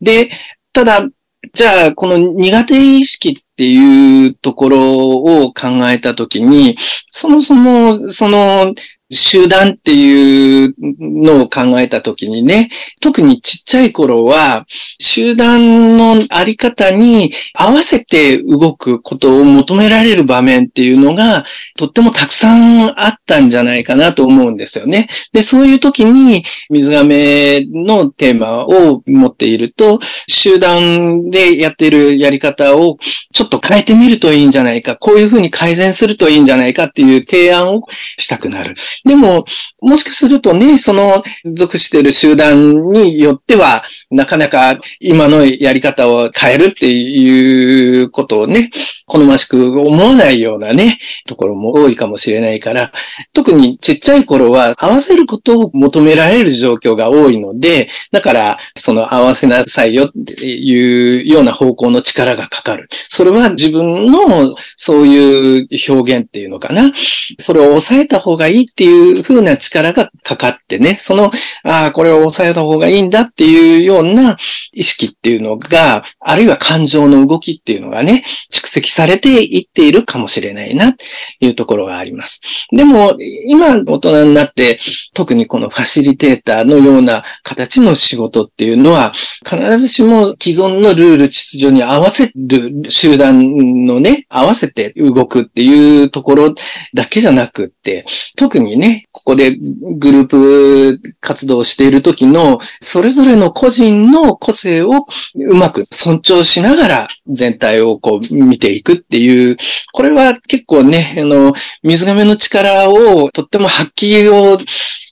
で、ただ、じゃあ、この苦手意識っていうところを考えたときに、そもそも、その、集団っていうのを考えたときにね、特にちっちゃい頃は、集団のあり方に合わせて動くことを求められる場面っていうのが、とってもたくさんあったんじゃないかなと思うんですよね。で、そういう時に、水亀のテーマを持っていると、集団でやってるやり方をちょっと変えてみるといいんじゃないか、こういうふうに改善するといいんじゃないかっていう提案をしたくなる。でも、もしかするとね、その属している集団によっては、なかなか今のやり方を変えるっていうことをね、好ましく思わないようなね、ところも多いかもしれないから、特にちっちゃい頃は合わせることを求められる状況が多いので、だから、その合わせなさいよっていうような方向の力がかかる。それは自分のそういう表現っていうのかな。それを抑えた方がいいっていういう風な力がかかってね、その、ああ、これを抑えた方がいいんだっていうような意識っていうのが、あるいは感情の動きっていうのがね、蓄積されていっているかもしれないな、というところがあります。でも、今大人になって、特にこのファシリテーターのような形の仕事っていうのは、必ずしも既存のルール秩序に合わせる集団のね、合わせて動くっていうところだけじゃなくって、特に、ねここでグループ活動している時の、それぞれの個人の個性をうまく尊重しながら全体をこう見ていくっていう、これは結構ね、あの、水亀の力をとっても発揮を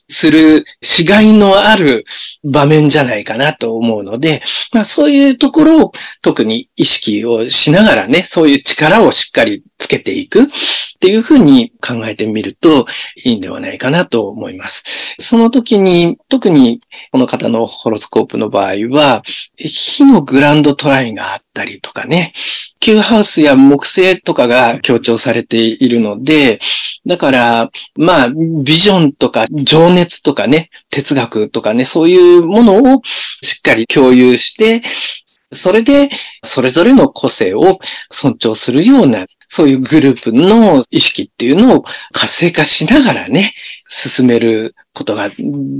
するしがいのある場面じゃないかなと思うので、まあそういうところを特に意識をしながらね、そういう力をしっかりつけていくっていうふうに考えてみるといいんではないかなと思います。その時に、特にこの方のホロスコープの場合は、火のグランドトライがあったりとかね、旧ハウスや木星とかが強調されているので、だから、まあ、ビジョンとか情熱とかね、哲学とかね、そういうものをしっかり共有して、それで、それぞれの個性を尊重するようなそういうグループの意識っていうのを活性化しながらね、進めることが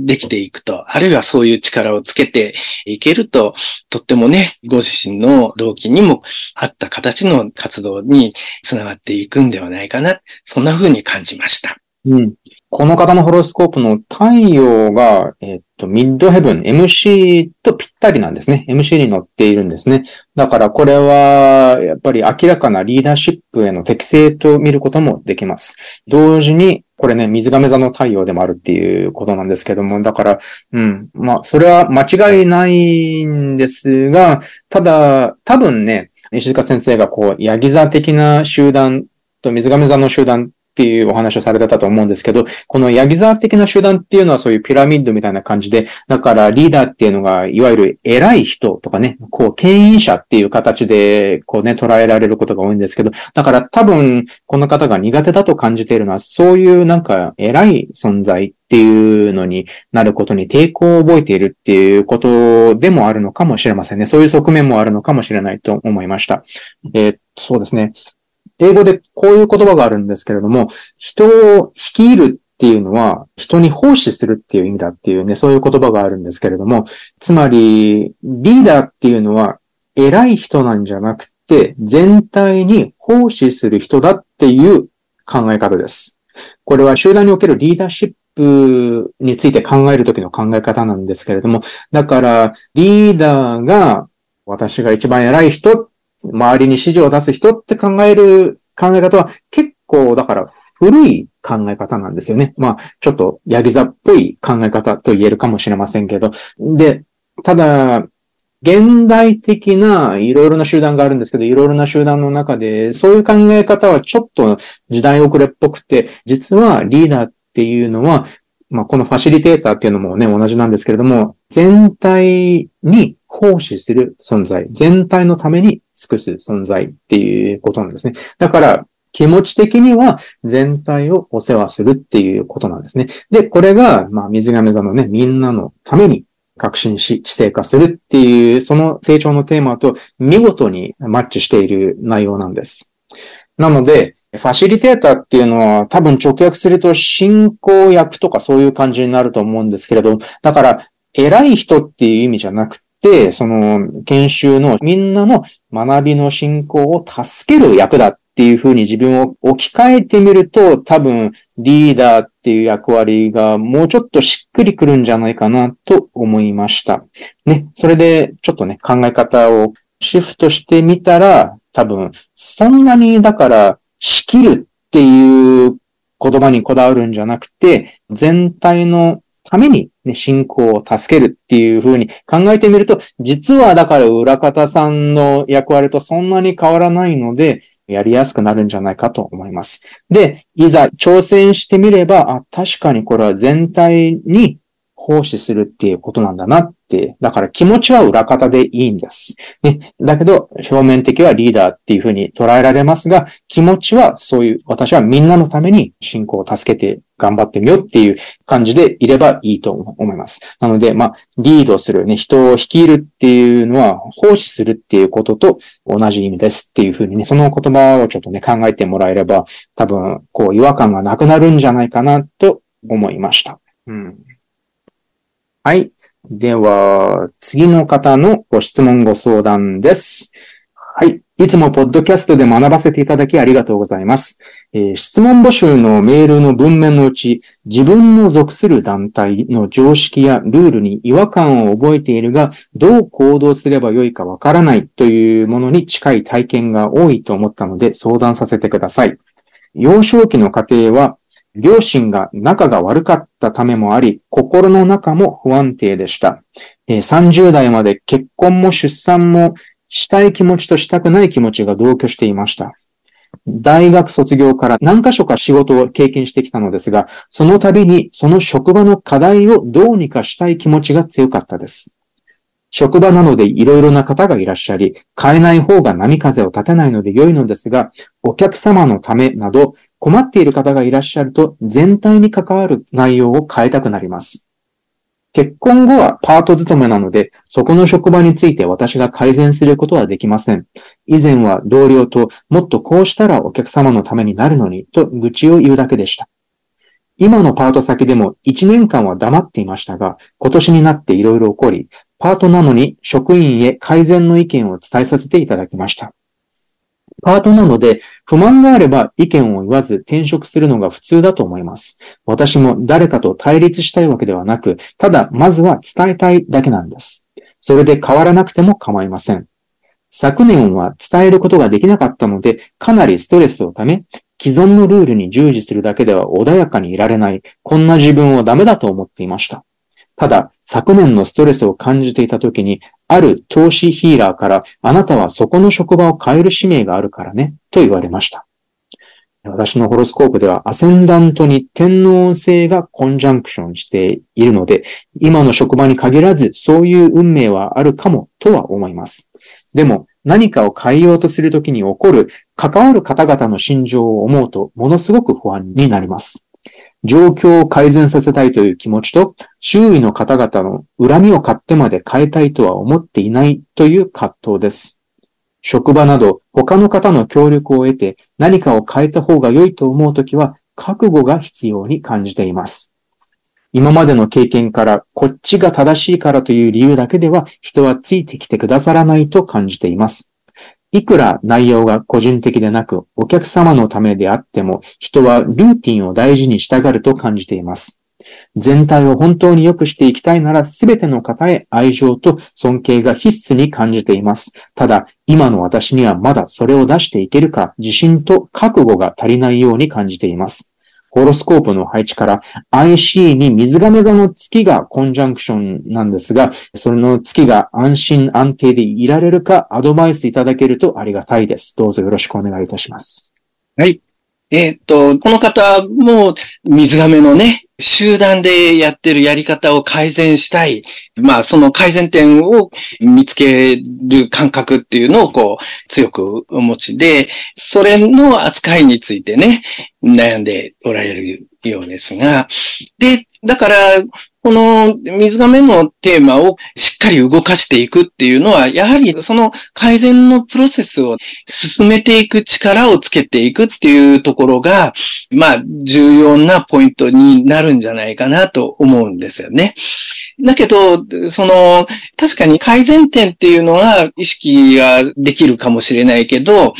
できていくと、あるいはそういう力をつけていけると、とってもね、ご自身の動機にも合った形の活動につながっていくんではないかな。そんな風に感じました。うん。この方のホロスコープの太陽が、えっと、ミッドヘブン、MC とぴったりなんですね。MC に乗っているんですね。だからこれは、やっぱり明らかなリーダーシップへの適性と見ることもできます。同時に、これね、水亀座の太陽でもあるっていうことなんですけども、だから、うん、まあ、それは間違いないんですが、ただ、多分ね、石塚先生がこう、ヤギ座的な集団と水亀座の集団っていうお話をされてたと思うんですけど、このヤギ座的な集団っていうのはそういうピラミッドみたいな感じで、だからリーダーっていうのが、いわゆる偉い人とかね、こう、牽引者っていう形で、こうね、捉えられることが多いんですけど、だから多分、この方が苦手だと感じているのは、そういうなんか偉い存在っていうのになることに抵抗を覚えているっていうことでもあるのかもしれませんね。そういう側面もあるのかもしれないと思いました。えー、そうですね。英語でこういう言葉があるんですけれども、人を率いるっていうのは、人に奉仕するっていう意味だっていうね、そういう言葉があるんですけれども、つまり、リーダーっていうのは、偉い人なんじゃなくて、全体に奉仕する人だっていう考え方です。これは集団におけるリーダーシップについて考えるときの考え方なんですけれども、だから、リーダーが私が一番偉い人周りに指示を出す人って考える考え方は結構、だから古い考え方なんですよね。まあ、ちょっとヤギ座っぽい考え方と言えるかもしれませんけど。で、ただ、現代的ないろいろな集団があるんですけど、いろいろな集団の中で、そういう考え方はちょっと時代遅れっぽくて、実はリーダーっていうのは、まあ、このファシリテーターっていうのもね、同じなんですけれども、全体に奉仕する存在、全体のために尽くす存在っていうことなんですね。だから、気持ち的には全体をお世話するっていうことなんですね。で、これが、まあ、水亀座のね、みんなのために革新し、知性化するっていう、その成長のテーマと見事にマッチしている内容なんです。なので、ファシリテーターっていうのは多分直訳すると進行役とかそういう感じになると思うんですけれど、だから偉い人っていう意味じゃなくて、その研修のみんなの学びの進行を助ける役だっていうふうに自分を置き換えてみると、多分リーダーっていう役割がもうちょっとしっくりくるんじゃないかなと思いました。ね。それでちょっとね、考え方をシフトしてみたら、多分そんなにだから仕切るっていう言葉にこだわるんじゃなくて、全体のために、ね、信仰を助けるっていうふうに考えてみると、実はだから裏方さんの役割とそんなに変わらないので、やりやすくなるんじゃないかと思います。で、いざ挑戦してみれば、あ、確かにこれは全体に奉仕するっていうことなんだなって、だから気持ちは裏方でいいんです。ね。だけど、表面的はリーダーっていうふうに捉えられますが、気持ちはそういう、私はみんなのために信仰を助けて頑張ってみようっていう感じでいればいいと思います。なので、まあ、リードするね、人を率いるっていうのは、奉仕するっていうことと同じ意味ですっていうふうにね、その言葉をちょっとね、考えてもらえれば、多分、こう、違和感がなくなるんじゃないかなと思いました。うん。はい。では、次の方のご質問ご相談です。はい。いつもポッドキャストで学ばせていただきありがとうございます。えー、質問募集のメールの文面のうち、自分の属する団体の常識やルールに違和感を覚えているが、どう行動すればよいかわからないというものに近い体験が多いと思ったので相談させてください。幼少期の家庭は両親が仲が悪かったためもあり、心の中も不安定でしたえ。30代まで結婚も出産もしたい気持ちとしたくない気持ちが同居していました。大学卒業から何箇所か仕事を経験してきたのですが、その度にその職場の課題をどうにかしたい気持ちが強かったです。職場なのでいろいろな方がいらっしゃり、変えない方が波風を立てないので良いのですが、お客様のためなど困っている方がいらっしゃると全体に関わる内容を変えたくなります。結婚後はパート勤めなので、そこの職場について私が改善することはできません。以前は同僚ともっとこうしたらお客様のためになるのにと愚痴を言うだけでした。今のパート先でも1年間は黙っていましたが、今年になっていろいろ起こり、パートなのに職員へ改善の意見を伝えさせていただきました。パートなので、不満があれば意見を言わず転職するのが普通だと思います。私も誰かと対立したいわけではなく、ただまずは伝えたいだけなんです。それで変わらなくても構いません。昨年は伝えることができなかったので、かなりストレスをため、既存のルールに従事するだけでは穏やかにいられない、こんな自分をダメだと思っていました。ただ、昨年のストレスを感じていた時に、ある投資ヒーラーから、あなたはそこの職場を変える使命があるからね、と言われました。私のホロスコープではアセンダントに天皇星がコンジャンクションしているので、今の職場に限らずそういう運命はあるかもとは思います。でも何かを変えようとするときに起こる関わる方々の心情を思うとものすごく不安になります。状況を改善させたいという気持ちと、周囲の方々の恨みを買ってまで変えたいとは思っていないという葛藤です。職場など他の方の協力を得て何かを変えた方が良いと思うときは覚悟が必要に感じています。今までの経験からこっちが正しいからという理由だけでは人はついてきてくださらないと感じています。いくら内容が個人的でなくお客様のためであっても人はルーティンを大事にしたがると感じています。全体を本当に良くしていきたいならすべての方へ愛情と尊敬が必須に感じています。ただ、今の私にはまだそれを出していけるか自信と覚悟が足りないように感じています。ホロスコープの配置から IC に水亀座の月がコンジャンクションなんですが、その月が安心安定でいられるかアドバイスいただけるとありがたいです。どうぞよろしくお願いいたします。はい。えっ、と、この方も水亀のね、集団でやってるやり方を改善したい。まあ、その改善点を見つける感覚っていうのをこう、強くお持ちで、それの扱いについてね、悩んでおられるようですが、で、だから、この水亀のテーマをしっかり動かしていくっていうのは、やはりその改善のプロセスを進めていく力をつけていくっていうところが、まあ、重要なポイントになるんじゃないかなと思うんですよね。だけど、その、確かに改善点っていうのは意識ができるかもしれないけど、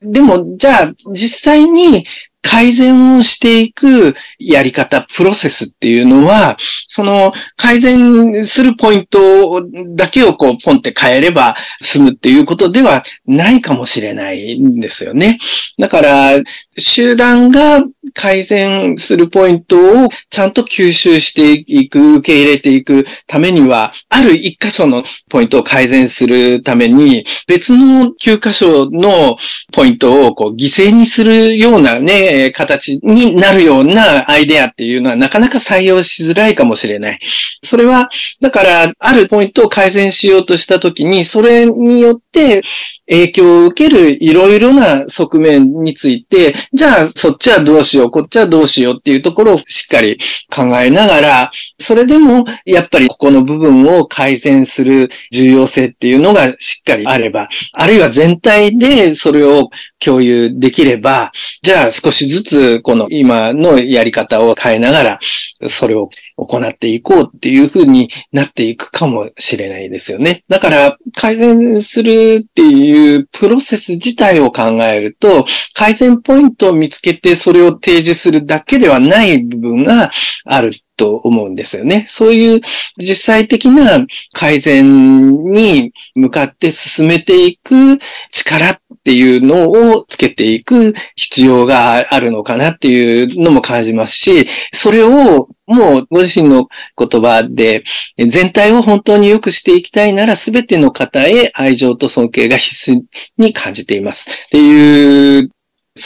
でも、じゃあ、実際に改善をしていくやり方、プロセスっていうのは、その改善するポイントだけをこうポンって変えれば済むっていうことではないかもしれないんですよね。だから、集団が改善するポイントをちゃんと吸収していく、受け入れていくためには、ある一箇所のポイントを改善するために、別の9箇所のポイントをこう犠牲にするようなね、形になるようなアイデアっていうのはなかなか採用しづらいかもしれない。それは、だから、あるポイントを改善しようとしたときに、それによって影響を受けるいろいろな側面について、じゃあそっちはどうしよう、こっちはどうしようっていうところをしっかり考えながら、それでもやっぱりここの部分を改善する重要性っていうのがしっかりあれば、あるいは全体でそれを共有できれば、じゃあ少しずつこの今のやり方を変えながら、それを行っていこうっていうふうになっていくかもしれないですよね。だから改善するっていううプロセス自体を考えると、改善ポイントを見つけてそれを提示するだけではない部分がある。と思うんですよね。そういう実際的な改善に向かって進めていく力っていうのをつけていく必要があるのかなっていうのも感じますし、それをもうご自身の言葉で全体を本当に良くしていきたいなら全ての方へ愛情と尊敬が必須に感じています。っていう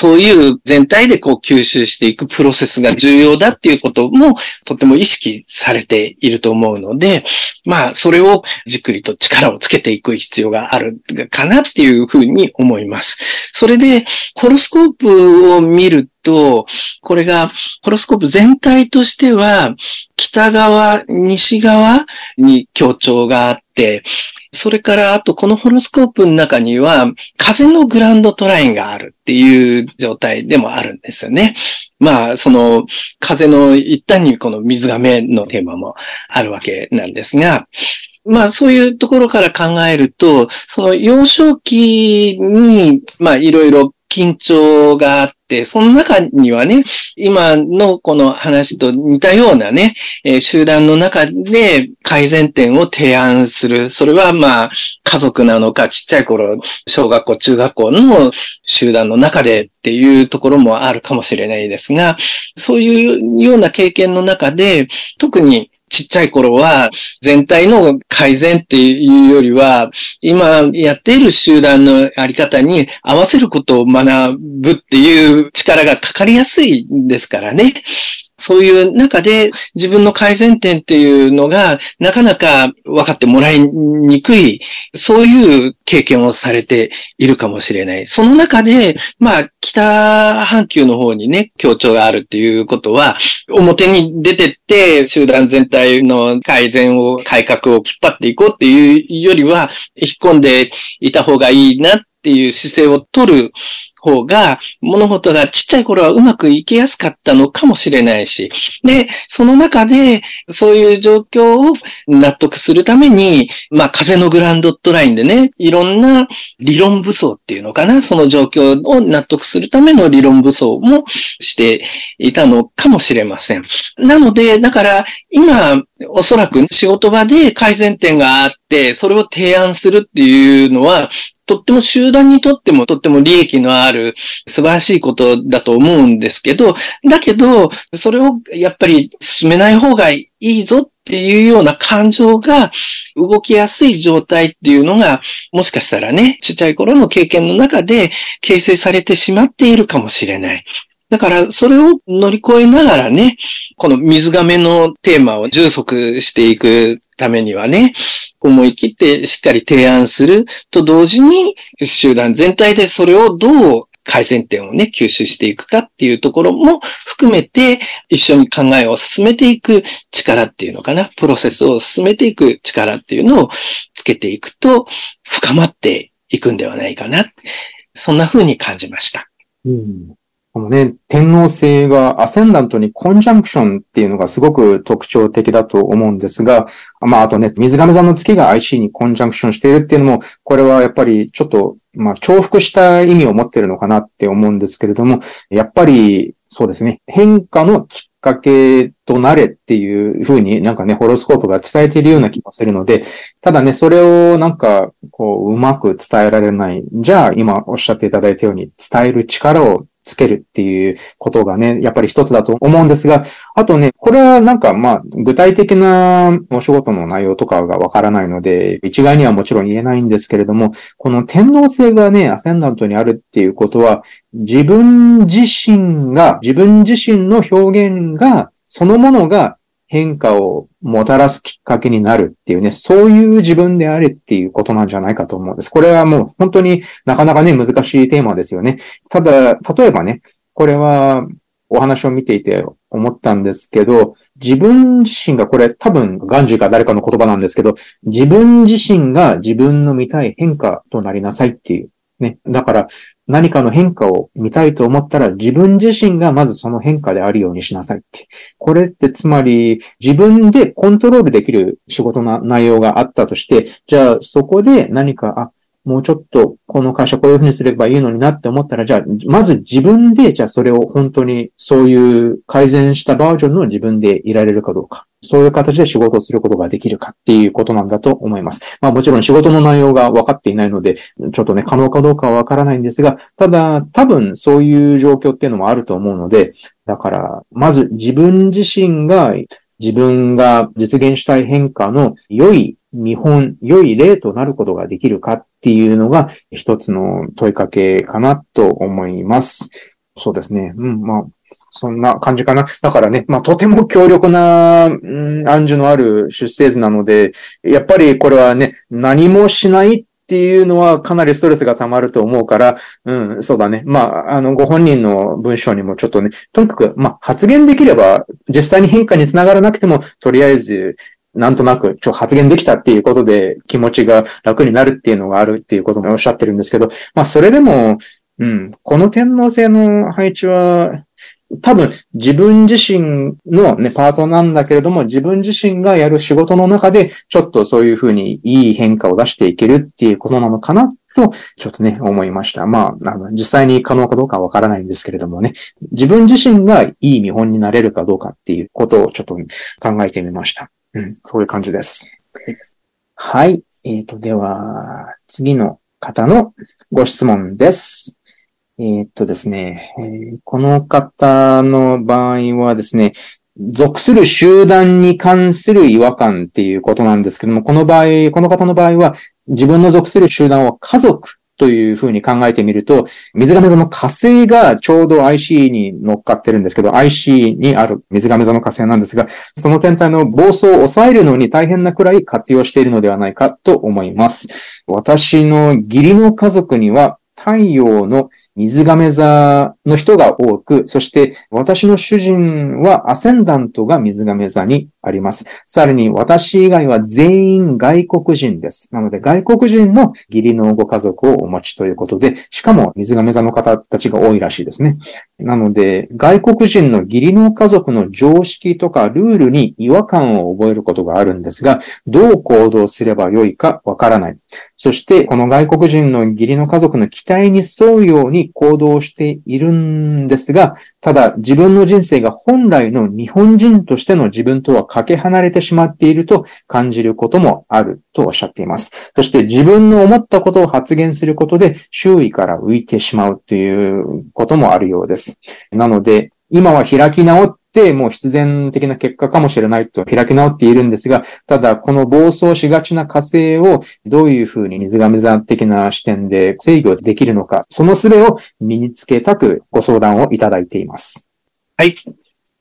そういう全体でこう吸収していくプロセスが重要だっていうこともとても意識されていると思うので、まあ、それをじっくりと力をつけていく必要があるかなっていうふうに思います。それで、ホロスコープを見ると、これが、ホロスコープ全体としては、北側、西側に強調があって、それから、あと、このホロスコープの中には、風のグランドトラインがあるっていう状態でもあるんですよね。まあ、その、風の一端にこの水亀のテーマもあるわけなんですが、まあそういうところから考えると、その幼少期に、まあいろいろ緊張があって、その中にはね、今のこの話と似たようなね、えー、集団の中で改善点を提案する。それはまあ、家族なのか、ちっちゃい頃、小学校、中学校の集団の中でっていうところもあるかもしれないですが、そういうような経験の中で、特にちっちゃい頃は全体の改善っていうよりは、今やっている集団のあり方に合わせることを学ぶっていう力がかかりやすいですからね。そういう中で自分の改善点っていうのがなかなか分かってもらいにくい、そういう経験をされているかもしれない。その中で、まあ、北半球の方にね、協調があるっていうことは、表に出てって、集団全体の改善を、改革を引っ張っていこうっていうよりは、引っ込んでいた方がいいなっていう姿勢を取る方が、物事がちっちゃい頃はうまくいきやすかったのかもしれないし、で、その中で、そういう状況を納得するために、まあ、風のグランドットラインでね、いろんな理論武装っていうのかな、その状況を納得するための理論武装もしていたのかもしれません。なので、だから、今、おそらく仕事場で改善点があって、それを提案するっていうのは、とっても集団にとってもとっても利益のあある素晴らしいことだと思うんですけど、だけど、それをやっぱり進めない方がいいぞっていうような感情が動きやすい状態っていうのが、もしかしたらね、ちっちゃい頃の経験の中で形成されてしまっているかもしれない。だから、それを乗り越えながらね、この水亀のテーマを充足していくためにはね、思い切ってしっかり提案すると同時に、集団全体でそれをどう改善点をね、吸収していくかっていうところも含めて、一緒に考えを進めていく力っていうのかな、プロセスを進めていく力っていうのをつけていくと、深まっていくんではないかな。そんな風に感じました。うんこのね、天皇星がアセンダントにコンジャンクションっていうのがすごく特徴的だと思うんですが、まああとね、水亀座の月が IC にコンジャンクションしているっていうのも、これはやっぱりちょっと、まあ重複した意味を持ってるのかなって思うんですけれども、やっぱりそうですね、変化のきっかけとなれっていうふうになんかね、ホロスコープが伝えているような気がするので、ただね、それをなんか、こう、うまく伝えられない。じゃあ、今おっしゃっていただいたように、伝える力をつけるっていうことがね、やっぱり一つだと思うんですが、あとね、これはなんかまあ、具体的なお仕事の内容とかがわからないので、一概にはもちろん言えないんですけれども、この天皇性がね、アセンダントにあるっていうことは、自分自身が、自分自身の表現が、そのものが変化をもたらすきっかけになるっていうね、そういう自分であれっていうことなんじゃないかと思うんです。これはもう本当になかなかね、難しいテーマですよね。ただ、例えばね、これはお話を見ていて思ったんですけど、自分自身がこれ多分ガンジーか誰かの言葉なんですけど、自分自身が自分の見たい変化となりなさいっていうね。だから、何かの変化を見たいと思ったら、自分自身がまずその変化であるようにしなさいって。これってつまり、自分でコントロールできる仕事の内容があったとして、じゃあそこで何か、あ、もうちょっとこの会社こういうふうにすればいいのになって思ったら、じゃあ、まず自分で、じゃあそれを本当にそういう改善したバージョンの自分でいられるかどうか。そういう形で仕事をすることができるかっていうことなんだと思います。まあもちろん仕事の内容が分かっていないので、ちょっとね、可能かどうかは分からないんですが、ただ多分そういう状況っていうのもあると思うので、だから、まず自分自身が自分が実現したい変化の良い見本、良い例となることができるかっていうのが一つの問いかけかなと思います。そうですね。うん、まあ、そんな感じかな。だからね、まあ、とても強力な、うん、暗示のある出生図なので、やっぱりこれはね、何もしないっていうのはかなりストレスが溜まると思うから、うん、そうだね。まあ、あの、ご本人の文章にもちょっとね、とにかく、まあ、発言できれば、実際に変化につながらなくても、とりあえず、なんとなく、ちょ、発言できたっていうことで気持ちが楽になるっていうのがあるっていうこともおっしゃってるんですけど、まあ、それでも、うん、この天皇制の配置は、多分自分自身のね、パートなんだけれども、自分自身がやる仕事の中で、ちょっとそういうふうにいい変化を出していけるっていうことなのかなと、ちょっとね、思いました。まあ、あの、実際に可能かどうかはわからないんですけれどもね、自分自身がいい見本になれるかどうかっていうことをちょっと考えてみました。うん、そういう感じです。はい。えっ、ー、と、では、次の方のご質問です。えー、っとですね、えー、この方の場合はですね、属する集団に関する違和感っていうことなんですけども、この場合、この方の場合は、自分の属する集団を家族というふうに考えてみると、水亀座の火星がちょうど IC に乗っかってるんですけど、IC にある水亀座の火星なんですが、その天体の暴走を抑えるのに大変なくらい活用しているのではないかと思います。私の義理の家族には太陽の水亀座の人が多く、そして私の主人はアセンダントが水亀座にあります。さらに私以外は全員外国人です。なので外国人の義理のご家族をお持ちということで、しかも水亀座の方たちが多いらしいですね。なので外国人の義理の家族の常識とかルールに違和感を覚えることがあるんですが、どう行動すればよいかわからない。そしてこの外国人の義理の家族の期待に沿うように行動しているんですが、ただ自分の人生が本来の日本人としての自分とはかけ離れてしまっていると感じることもあるとおっしゃっています。そして自分の思ったことを発言することで周囲から浮いてしまうということもあるようです。なので、今は開き直ってもう必然的な結果かもしれないと開き直っているんですが、ただこの暴走しがちな火星をどういうふうに水亀座的な視点で制御できるのか、その術を身につけたくご相談をいただいています。はい。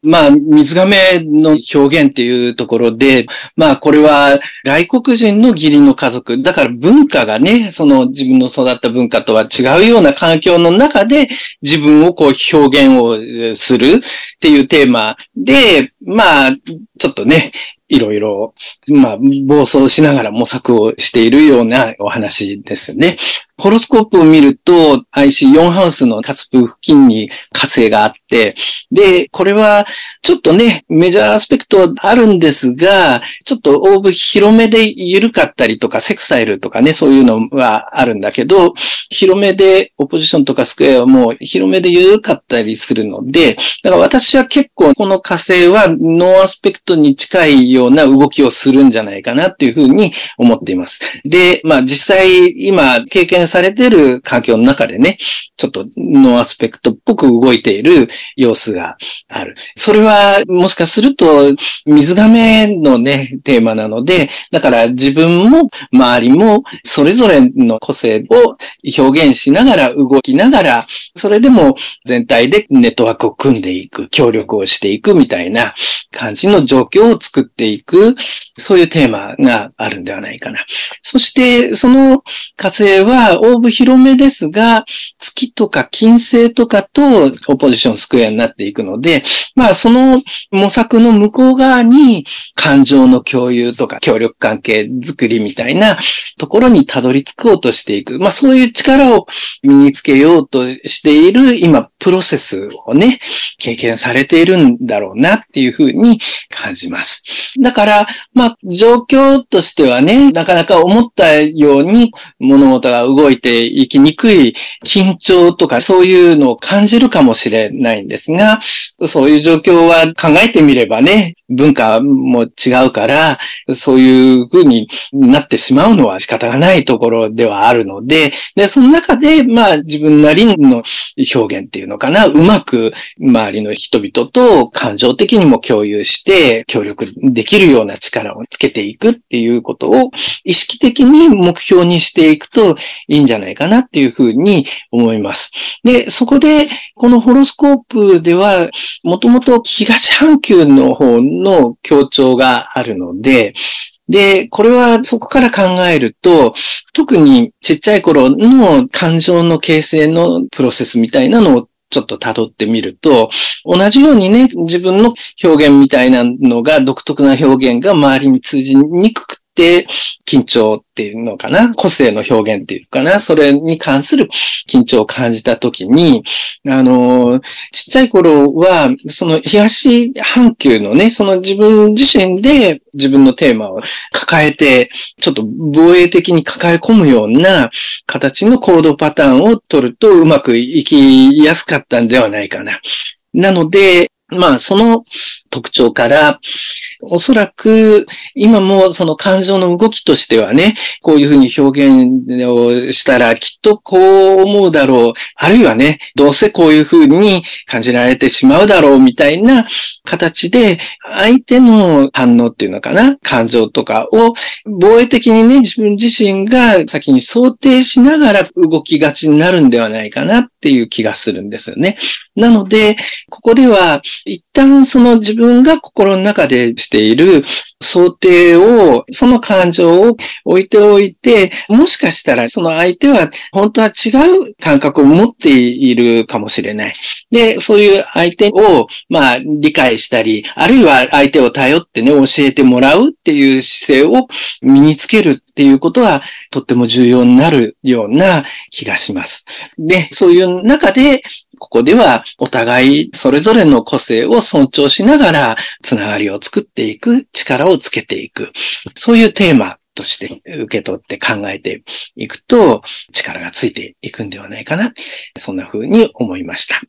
まあ、水亀の表現っていうところで、まあ、これは外国人の義理の家族。だから文化がね、その自分の育った文化とは違うような環境の中で自分をこう表現をするっていうテーマで、まあ、ちょっとね、いろいろ、まあ、暴走しながら模索をしているようなお話ですよね。ホロスコープを見ると IC4 ハウスのカツプ付近に火星があって、で、これはちょっとね、メジャーアスペクトあるんですが、ちょっとオーブ広めで緩かったりとか、セクサイルとかね、そういうのはあるんだけど、広めで、オポジションとかスクエアはもう広めで緩かったりするので、だから私は結構この火星はノーアスペクトに近いような動きをするんじゃないかなっていうふうに思っています。で、まあ実際今経験されている環境の中でね、ちょっとノーアスペクトっぽく動いている様子がある。それはもしかすると水瓶のね、テーマなので、だから自分も周りもそれぞれの個性を表現しながら動きながら、それでも全体でネットワークを組んでいく、協力をしていくみたいな感じの状況を作っていく、そういうテーマがあるんではないかな。そして、その火星はオーブ広めですが、月とか金星とかとオポジションスクエアになっていくので、まあその模索の向こう側に感情の共有とか協力関係づくりみたいなところにたどり着こうとしていく。まあそういう力を身につけようとしている今プロセスをね、経験されているんだろうなっていうふうに感じます。だから、まあ状況としてはね、なかなか思ったように物事が動いていきにくい緊張とかそういうのを感じるかもしれないんですが、そういう状況は考えてみればね、文化も違うから、そういう風になってしまうのは仕方がないところではあるので、で、その中で、まあ自分なりの表現っていうのかな、うまく周りの人々と感情的にも共有して協力できるような力をつけていくっていうことを意識的に目標にしていくといいんじゃないかなっていうふうに思います。で、そこで、このホロスコープでは、もともと東半球の方のの強調があるので、で、これはそこから考えると、特にちっちゃい頃の感情の形成のプロセスみたいなのをちょっと辿ってみると、同じようにね、自分の表現みたいなのが、独特な表現が周りに通じにくく、緊張っていうのかな？個性の表現っていうかな？それに関する緊張を感じたときに、あの、ちっちゃい頃は、その東半球のね、その自分自身で自分のテーマを抱えて、ちょっと防衛的に抱え込むような形の行動パターンを取るとうまくいきやすかったんではないかな。なので、まあ、その特徴から、おそらく、今もその感情の動きとしてはね、こういうふうに表現をしたら、きっとこう思うだろう。あるいはね、どうせこういうふうに感じられてしまうだろう、みたいな形で、相手の反応っていうのかな、感情とかを、防衛的にね、自分自身が先に想定しながら動きがちになるんではないかなっていう気がするんですよね。なので、ここでは、一旦その自分が心の中でしている想定を、その感情を置いておいて、もしかしたらその相手は本当は違う感覚を持っているかもしれない。で、そういう相手を、まあ、理解したり、あるいは相手を頼ってね、教えてもらうっていう姿勢を身につけるっていうことは、とっても重要になるような気がします。で、そういう中で、ここではお互いそれぞれの個性を尊重しながらつながりを作っていく、力をつけていく。そういうテーマとして受け取って考えていくと力がついていくんではないかな。そんな風に思いました。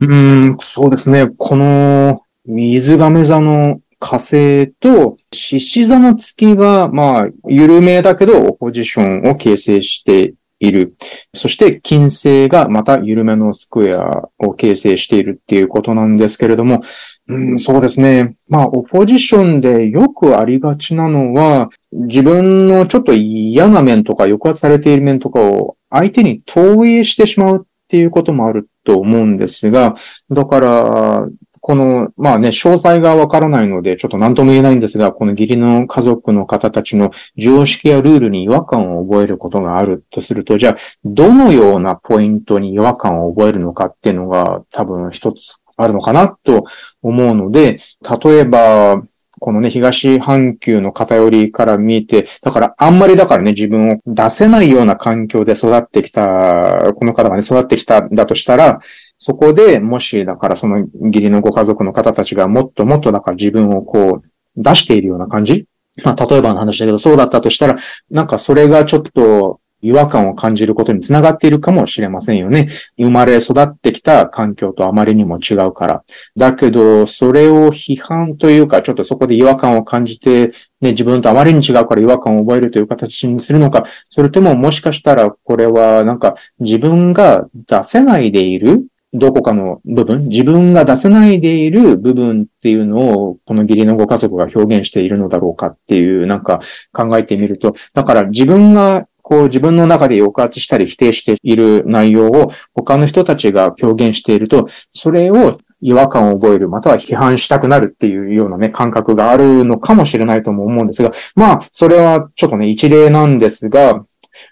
うん、そうですね。この水亀座の火星と獅子座の月が、まあ、緩めだけど、オポジションを形成している。そして金星がまた緩めのスクエアを形成しているっていうことなんですけれども、うん、そうですね。まあ、オポジションでよくありがちなのは、自分のちょっと嫌な面とか抑圧されている面とかを相手に投影してしまうっていうこともあると思うんですが、だから、この、まあね、詳細がわからないので、ちょっと何とも言えないんですが、この義理の家族の方たちの常識やルールに違和感を覚えることがあるとすると、じゃあ、どのようなポイントに違和感を覚えるのかっていうのが多分一つあるのかなと思うので、例えば、このね、東半球の偏りから見て、だからあんまりだからね、自分を出せないような環境で育ってきた、この方がね、育ってきたんだとしたら、そこでもし、だからその義理のご家族の方たちがもっともっとだから自分をこう出しているような感じ？まあ、例えばの話だけど、そうだったとしたら、なんかそれがちょっと違和感を感じることにつながっているかもしれませんよね。生まれ育ってきた環境とあまりにも違うから。だけど、それを批判というか、ちょっとそこで違和感を感じて、ね、自分とあまりに違うから違和感を覚えるという形にするのか、それとももしかしたらこれはなんか自分が出せないでいるどこかの部分、自分が出せないでいる部分っていうのを、この義理のご家族が表現しているのだろうかっていう、なんか考えてみると、だから自分がこう自分の中で抑圧したり否定している内容を他の人たちが表現していると、それを違和感を覚える、または批判したくなるっていうようなね、感覚があるのかもしれないとも思うんですが、まあ、それはちょっとね、一例なんですが、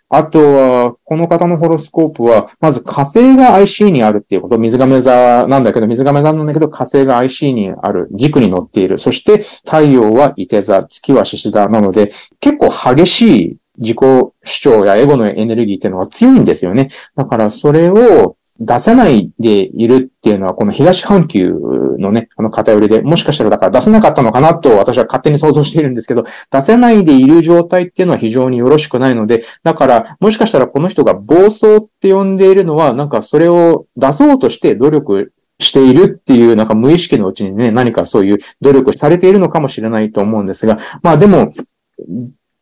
あとは、この方のホロスコープは、まず火星が IC にあるっていうこと、水亀座なんだけど、水亀座なんだけど、火星が IC にある、軸に乗っている。そして、太陽は伊手座、月は獅子座なので、結構激しい自己主張やエゴのエネルギーっていうのが強いんですよね。だからそれを出せないでいるっていうのは、この東半球のね、あの偏りで、もしかしたらだから出せなかったのかなと私は勝手に想像しているんですけど、出せないでいる状態っていうのは非常によろしくないので、だからもしかしたらこの人が暴走って呼んでいるのは、なんかそれを出そうとして努力しているっていう、なんか無意識のうちにね、何かそういう努力されているのかもしれないと思うんですが、まあでも、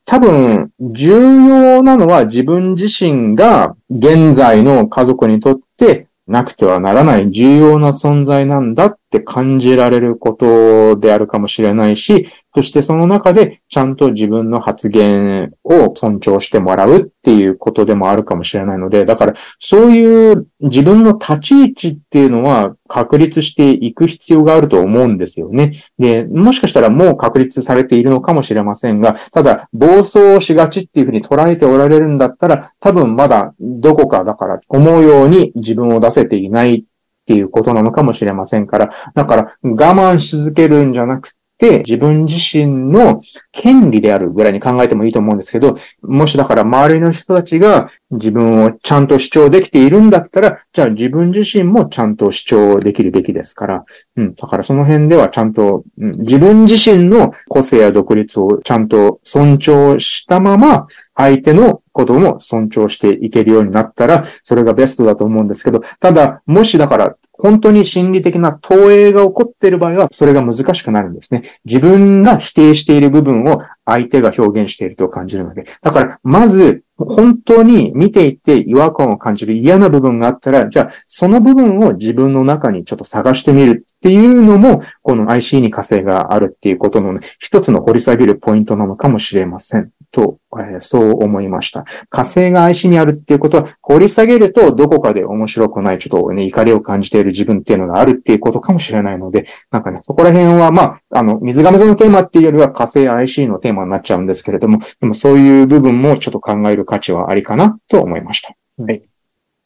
多分、重要なのは自分自身が現在の家族にとってなくてはならない重要な存在なんだって感じられることであるかもしれないし、そしてその中でちゃんと自分の発言を尊重してもらうっていうことでもあるかもしれないので、だからそういう自分の立ち位置っていうのは確立していく必要があると思うんですよね。で、もしかしたらもう確立されているのかもしれませんが、ただ暴走しがちっていうふうに捉えておられるんだったら、多分まだどこかだから思うように自分を出せていないっていうことなのかもしれませんから、だから我慢し続けるんじゃなくて、自分自身の権利であるぐらいに考えてもいいと思うんですけど、もしだから周りの人たちが自分をちゃんと主張できているんだったら、じゃあ自分自身もちゃんと主張できるべきですから、うん、だからその辺ではちゃんと、うん、自分自身の個性や独立をちゃんと尊重したまま、相手のことも尊重していけるようになったら、それがベストだと思うんですけど、ただ、もしだから、本当に心理的な投影が起こっている場合は、それが難しくなるんですね。自分が否定している部分を相手が表現していると感じるので。だから、まず、本当に見ていて違和感を感じる嫌な部分があったら、じゃあ、その部分を自分の中にちょっと探してみるっていうのも、この IC に火星があるっていうことの、ね、一つの掘り下げるポイントなのかもしれません。と、えー、そう思いました。火星が愛しにあるっていうことは、掘り下げるとどこかで面白くない、ちょっとね、怒りを感じている自分っていうのがあるっていうことかもしれないので、なんかね、そこら辺は、まあ、あの、水亀座のテーマっていうよりは火星 IC のテーマになっちゃうんですけれども、でもそういう部分もちょっと考える価値はありかなと思いました。はい。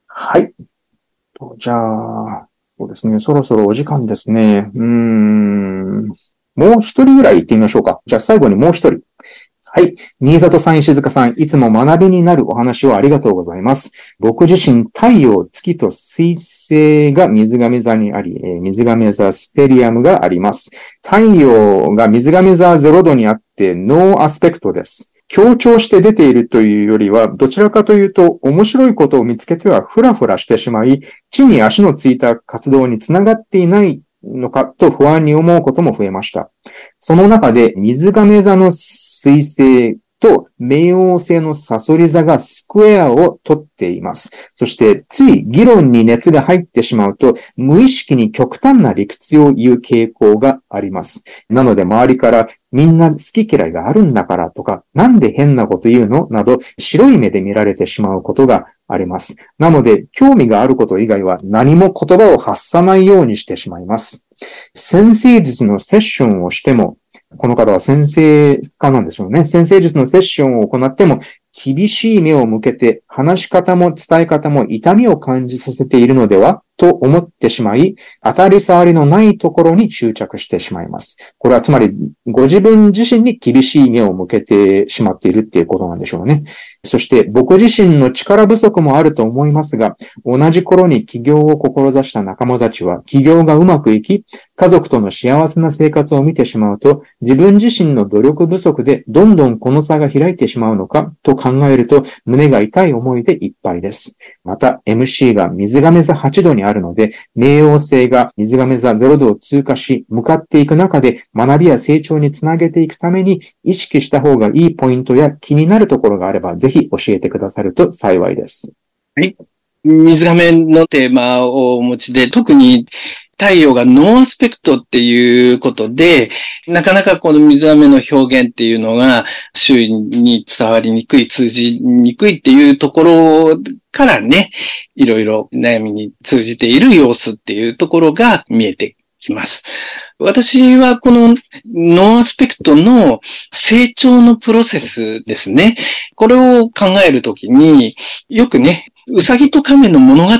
はい。じゃあ、そうですね、そろそろお時間ですね。うーん。もう一人ぐらい行ってみましょうか。じゃあ最後にもう一人。はい。新里さん、石塚さん、いつも学びになるお話をありがとうございます。僕自身、太陽、月と水星が水瓶座にあり、水瓶座ステリウムがあります。太陽が水瓶座0度にあって、ノーアスペクトです。強調して出ているというよりは、どちらかというと、面白いことを見つけてはふらふらしてしまい、地に足のついた活動につながっていないのかと不安に思うことも増えました。その中で水亀座の水星と冥王星のサソリ座がスクエアをとっています。そして、つい議論に熱が入ってしまうと、無意識に極端な理屈を言う傾向があります。なので、周りからみんな好き嫌いがあるんだからとか、なんで変なこと言うの？など、白い目で見られてしまうことがあります。なので、興味があること以外は何も言葉を発さないようにしてしまいます。先生術のセッションをしても、この方は先生家なんでしょうね。先生術のセッションを行っても、厳しい目を向けて、話し方も伝え方も痛みを感じさせているのではと思ってしまい、当たり障りのないところに執着してしまいます。これはつまり、ご自分自身に厳しい目を向けてしまっているっていうことなんでしょうね。そして、僕自身の力不足もあると思いますが、同じ頃に起業を志した仲間たちは、起業がうまくいき、家族との幸せな生活を見てしまうと、自分自身の努力不足でどんどんこの差が開いてしまうのかと考考えると、胸が痛い思いでいっぱいです。また、MC が水亀座8度にあるので、冥王星が水亀座0度を通過し、向かっていく中で学びや成長につなげていくために意識した方がいいポイントや気になるところがあれば、ぜひ教えてくださると幸いです。はい。水瓶のテーマをお持ちで、特に太陽がノーアスペクトっていうことで、なかなかこの水瓶の表現っていうのが周囲に伝わりにくい、通じにくいっていうところからね、いろいろ悩みに通じている様子っていうところが見えてきます。私はこのノーアスペクトの成長のプロセスですね。これを考えるときに、よくね、うさぎと亀の物語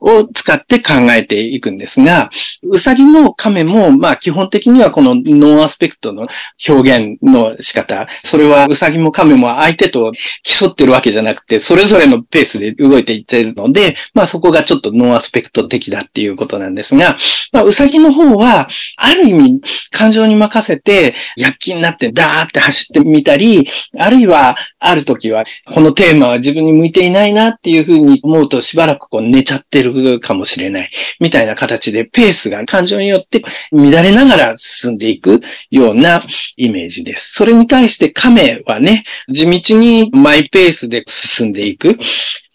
を使って考えていくんですが、うさぎも亀も、まあ基本的にはこのノーアスペクトの表現の仕方、それはうさぎも亀も相手と競ってるわけじゃなくて、それぞれのペースで動いていってるので、まあそこがちょっとノーアスペクト的だっていうことなんですが、まあうさぎの方は、ある意味感情に任せて、躍起になってダーって走ってみたり、あるいはある時は、このテーマは自分に向いていないなっていうふうにに思うとしばらくこう寝ちゃってるかもしれない。みたいな形でペースが感情によって乱れながら進んでいくようなイメージです。それに対して亀はね、地道にマイペースで進んでいく。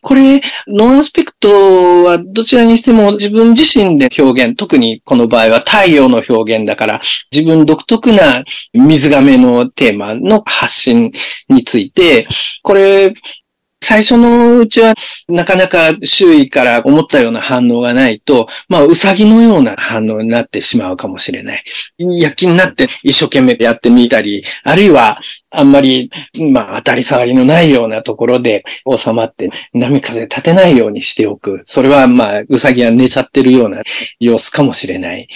これ、ノンアスペクトはどちらにしても自分自身で表現、特にこの場合は太陽の表現だから、自分独特な水亀のテーマの発信について、これ、最初のうちはなかなか周囲から思ったような反応がないと、まあ、うさぎのような反応になってしまうかもしれない。躍起になって一生懸命やってみたり、あるいはあんまり、まあ、当たり障りのないようなところで収まって、波風立てないようにしておく。それは、まあ、うさぎは寝ちゃってるような様子かもしれない。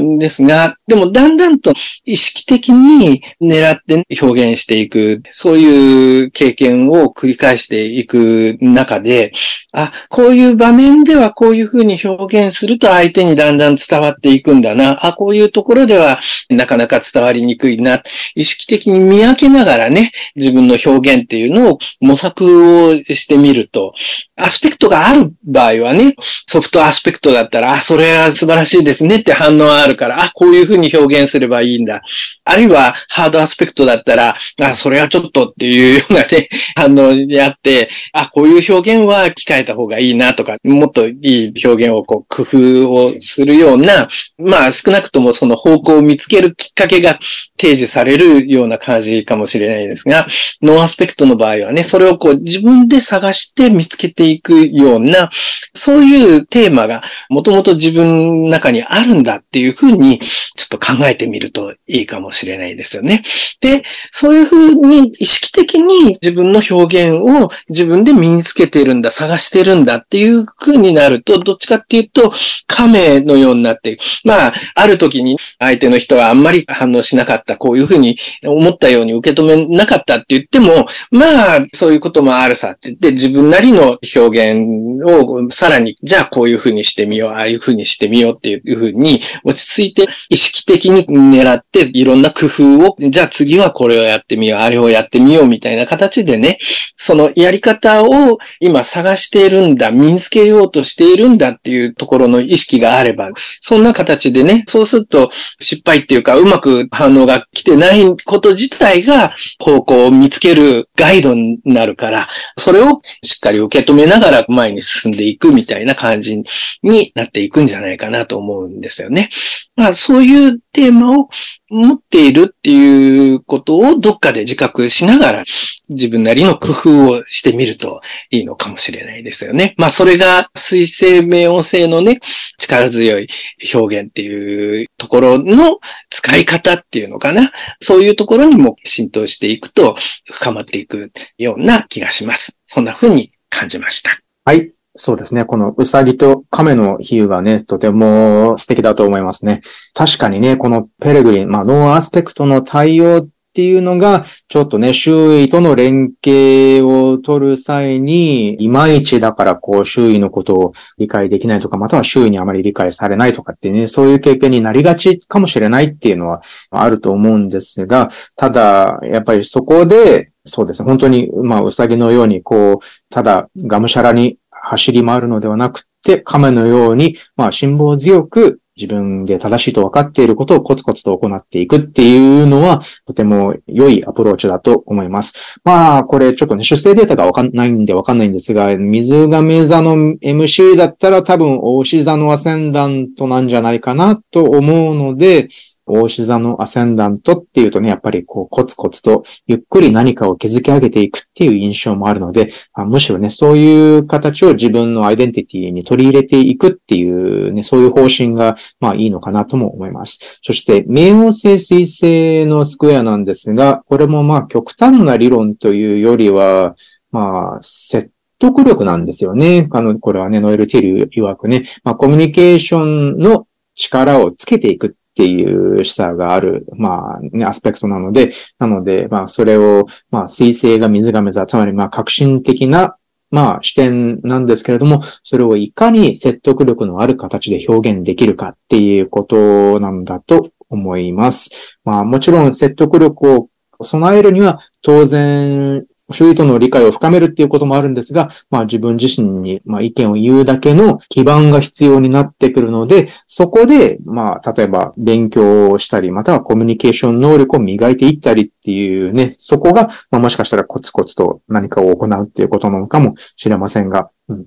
んですが、でもだんだんと意識的に狙って表現していく、そういう経験を繰り返していく中で、あ、こういう場面ではこういうふうに表現すると相手にだんだん伝わっていくんだな。あ、こういうところではなかなか伝わりにくいな。意識的に見分けながらね、自分の表現っていうのを模索をしてみると、アスペクトがある場合はね、ソフトアスペクトだったら、あ、それは素晴らしいですねって反応はがあるから、あ、こういうふうに表現すればいいんだ。あるいは、ハードアスペクトだったら、あ、それはちょっとっていうようなね、反応にあって、あ、こういう表現は控えた方がいいなとか、もっといい表現をこう工夫をするような、まあ少なくともその方向を見つけるきっかけが提示されるような感じかもしれないですが、ノーアスペクトの場合はね、それをこう自分で探して見つけていくような、そういうテーマがもともと自分の中にあるんだっていうふうにちょっと考えてみるといいかもしれないですよね。で、そういうふうに意識的に自分の表現を自分で身につけてるんだ、探してるんだっていうふうになると、どっちかっていうと、亀のようになって、まあ、ある時に相手の人はあんまり反応しなかった、こういうふうに思ったように受け止めなかったって言っても、まあ、そういうこともあるさって言って、自分なりの表現をさらに、じゃあこういうふうにしてみよう、ああいうふうにしてみようっていうふうに落ち着いて意識的に狙っていろんな工夫を、じゃあ次はこれをやってみよう、あれをやってみようみたいな形でね、そのやり方を今探しているんだ、身につけようとしているんだっていうところの意識があれば、そんな形でね、そうすると失敗っていうかうまく反応が来てないこと自体が方向を見つけるガイドになるから、それをしっかり受け止めながら前に進んでいくみたいな感じになっていくんじゃないかなと思うんですよね。まあそういうテーマを持っているっていうことをどっかで自覚しながら自分なりの工夫をしてみるといいのかもしれないですよね。まあそれが水性冥王星のね、力強い表現っていうところの使い方っていうのかな。そういうところにも浸透していくと深まっていくような気がします。そんな風に感じました。はい。そうですね。このうさぎと亀の比喩がね、とても素敵だと思いますね。確かにね、このペレグリン、まあ、ノーアスペクトの太陽っていうのが、ちょっとね、周囲との連携を取る際に、いまいちだからこう、周囲のことを理解できないとか、または周囲にあまり理解されないとかってね、そういう経験になりがちかもしれないっていうのはあると思うんですが、ただ、やっぱりそこで、そうですね、本当に、まあ、うさぎのように、こう、ただ、がむしゃらに走り回るのではなくて、亀のように、まあ、辛抱強く自分で正しいと分かっていることをコツコツと行っていくっていうのは、とても良いアプローチだと思います。まあ、これちょっとね、出生データがわかんないんでわかんないんですが、水亀座の MC だったら多分、大志座のアセンダントなんじゃないかなと思うので、大志座のアセンダントっていうとね、やっぱりこうコツコツとゆっくり何かを築き上げていくっていう印象もあるので、あむしろね、そういう形を自分のアイデンティティに取り入れていくっていうね、そういう方針がまあいいのかなとも思います。そして、冥王星水星のスクエアなんですが、これもまあ極端な理論というよりは、まあ、説得力なんですよね。あの、これはね、ノエル・ティル曰くね、まあ、コミュニケーションの力をつけていくっっていう示唆がある、まあ、ね、アスペクトなので、なので、まあ、それを、まあ、水星が水亀座、つまり、まあ、革新的な、まあ、視点なんですけれども、それをいかに説得力のある形で表現できるかっていうことなんだと思います。まあ、もちろん説得力を備えるには、当然、周囲との理解を深めるっていうこともあるんですが、まあ自分自身に、まあ、意見を言うだけの基盤が必要になってくるので、そこで、まあ例えば勉強をしたり、またはコミュニケーション能力を磨いていったりっていうね、そこが、まあ、もしかしたらコツコツと何かを行うっていうことなのかもしれませんが、うん、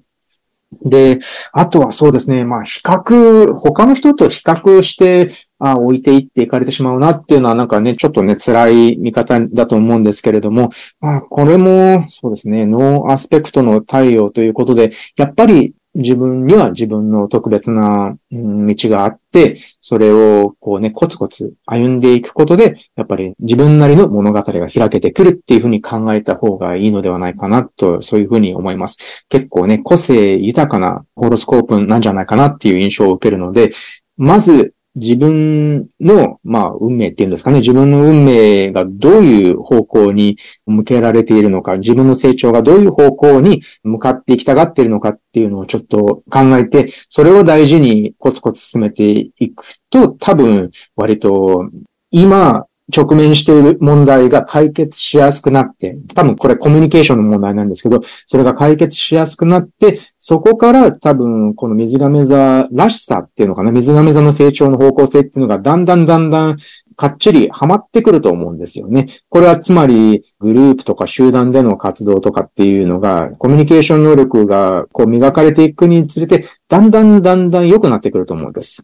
で、あとはそうですね、まあ比較、他の人と比較して、あ置いていっていかれてしまうなっていうのはなんかね、ちょっとね、辛い見方だと思うんですけれども、まあこれもそうですね、ノーアスペクトの太陽ということで、やっぱり自分には自分の特別な道があって、それをこうね、コツコツ歩んでいくことで、やっぱり自分なりの物語が開けてくるっていうふうに考えた方がいいのではないかなと、そういうふうに思います。結構ね、個性豊かなホロスコープなんじゃないかなっていう印象を受けるので、まず自分の、まあ、運命っていうんですかね、自分の運命がどういう方向に向けられているのか、自分の成長がどういう方向に向かっていきたがっているのかっていうのをちょっと考えて、それを大事にコツコツ進めていくと、多分、割と、今、直面している問題が解決しやすくなって、多分これコミュニケーションの問題なんですけど、それが解決しやすくなって、そこから多分この水亀座らしさっていうのかな、水亀座の成長の方向性っていうのがだんだんだんだんかっちりハマってくると思うんですよね。これはつまりグループとか集団での活動とかっていうのが、コミュニケーション能力がこう磨かれていくにつれて、だんだんだんだん良くなってくると思うんです。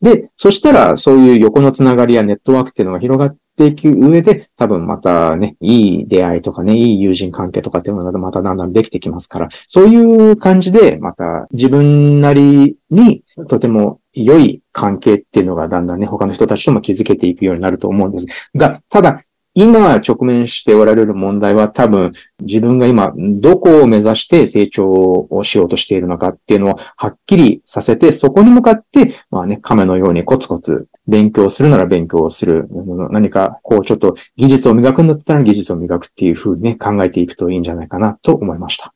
で、そしたら、そういう横のつながりやネットワークっていうのが広がっていく上で、多分またね、いい出会いとかね、いい友人関係とかっていうのがまただんだんできてきますから、そういう感じで、また自分なりにとても良い関係っていうのがだんだんね、他の人たちとも築けていくようになると思うんです。が、ただ、今直面しておられる問題は多分自分が今どこを目指して成長をしようとしているのかっていうのをはっきりさせて、そこに向かって、まあね、亀のようにコツコツ勉強するなら勉強をする。何かこうちょっと技術を磨くんだったら技術を磨くっていうふうにね、考えていくといいんじゃないかなと思いました。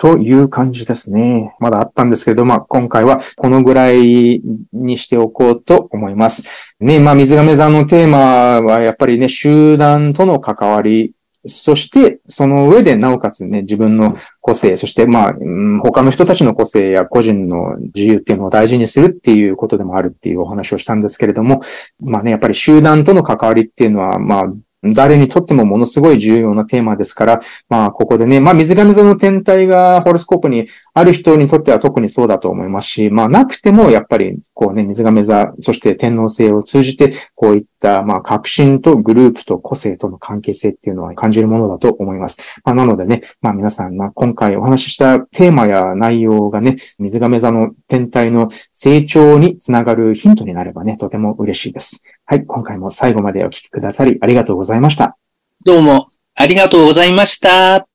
という感じですね。まだあったんですけれど、まあ、今回はこのぐらいにしておこうと思います。ね、まあ、水亀座のテーマはやっぱりね、集団との関わり、そして、その上でなおかつね、自分の個性、そしてまあ、他の人たちの個性や個人の自由っていうのを大事にするっていうことでもあるっていうお話をしたんですけれども、まあね、やっぱり集団との関わりっていうのは、まあ、誰にとってもものすごい重要なテーマですから、まあ、ここでね、まあ、水亀座の天体がホロスコープにある人にとっては特にそうだと思いますし、まあ、なくてもやっぱり、こうね、水亀座、そして天皇星を通じて、こういった、まあ、革新とグループと個性との関係性っていうのは感じるものだと思います。まあ、なのでね、まあ、皆さん、まあ、今回お話ししたテーマや内容がね、水亀座の天体の成長につながるヒントになればね、とても嬉しいです。はい、今回も最後までお聞きくださりありがとうございました。どうもありがとうございました。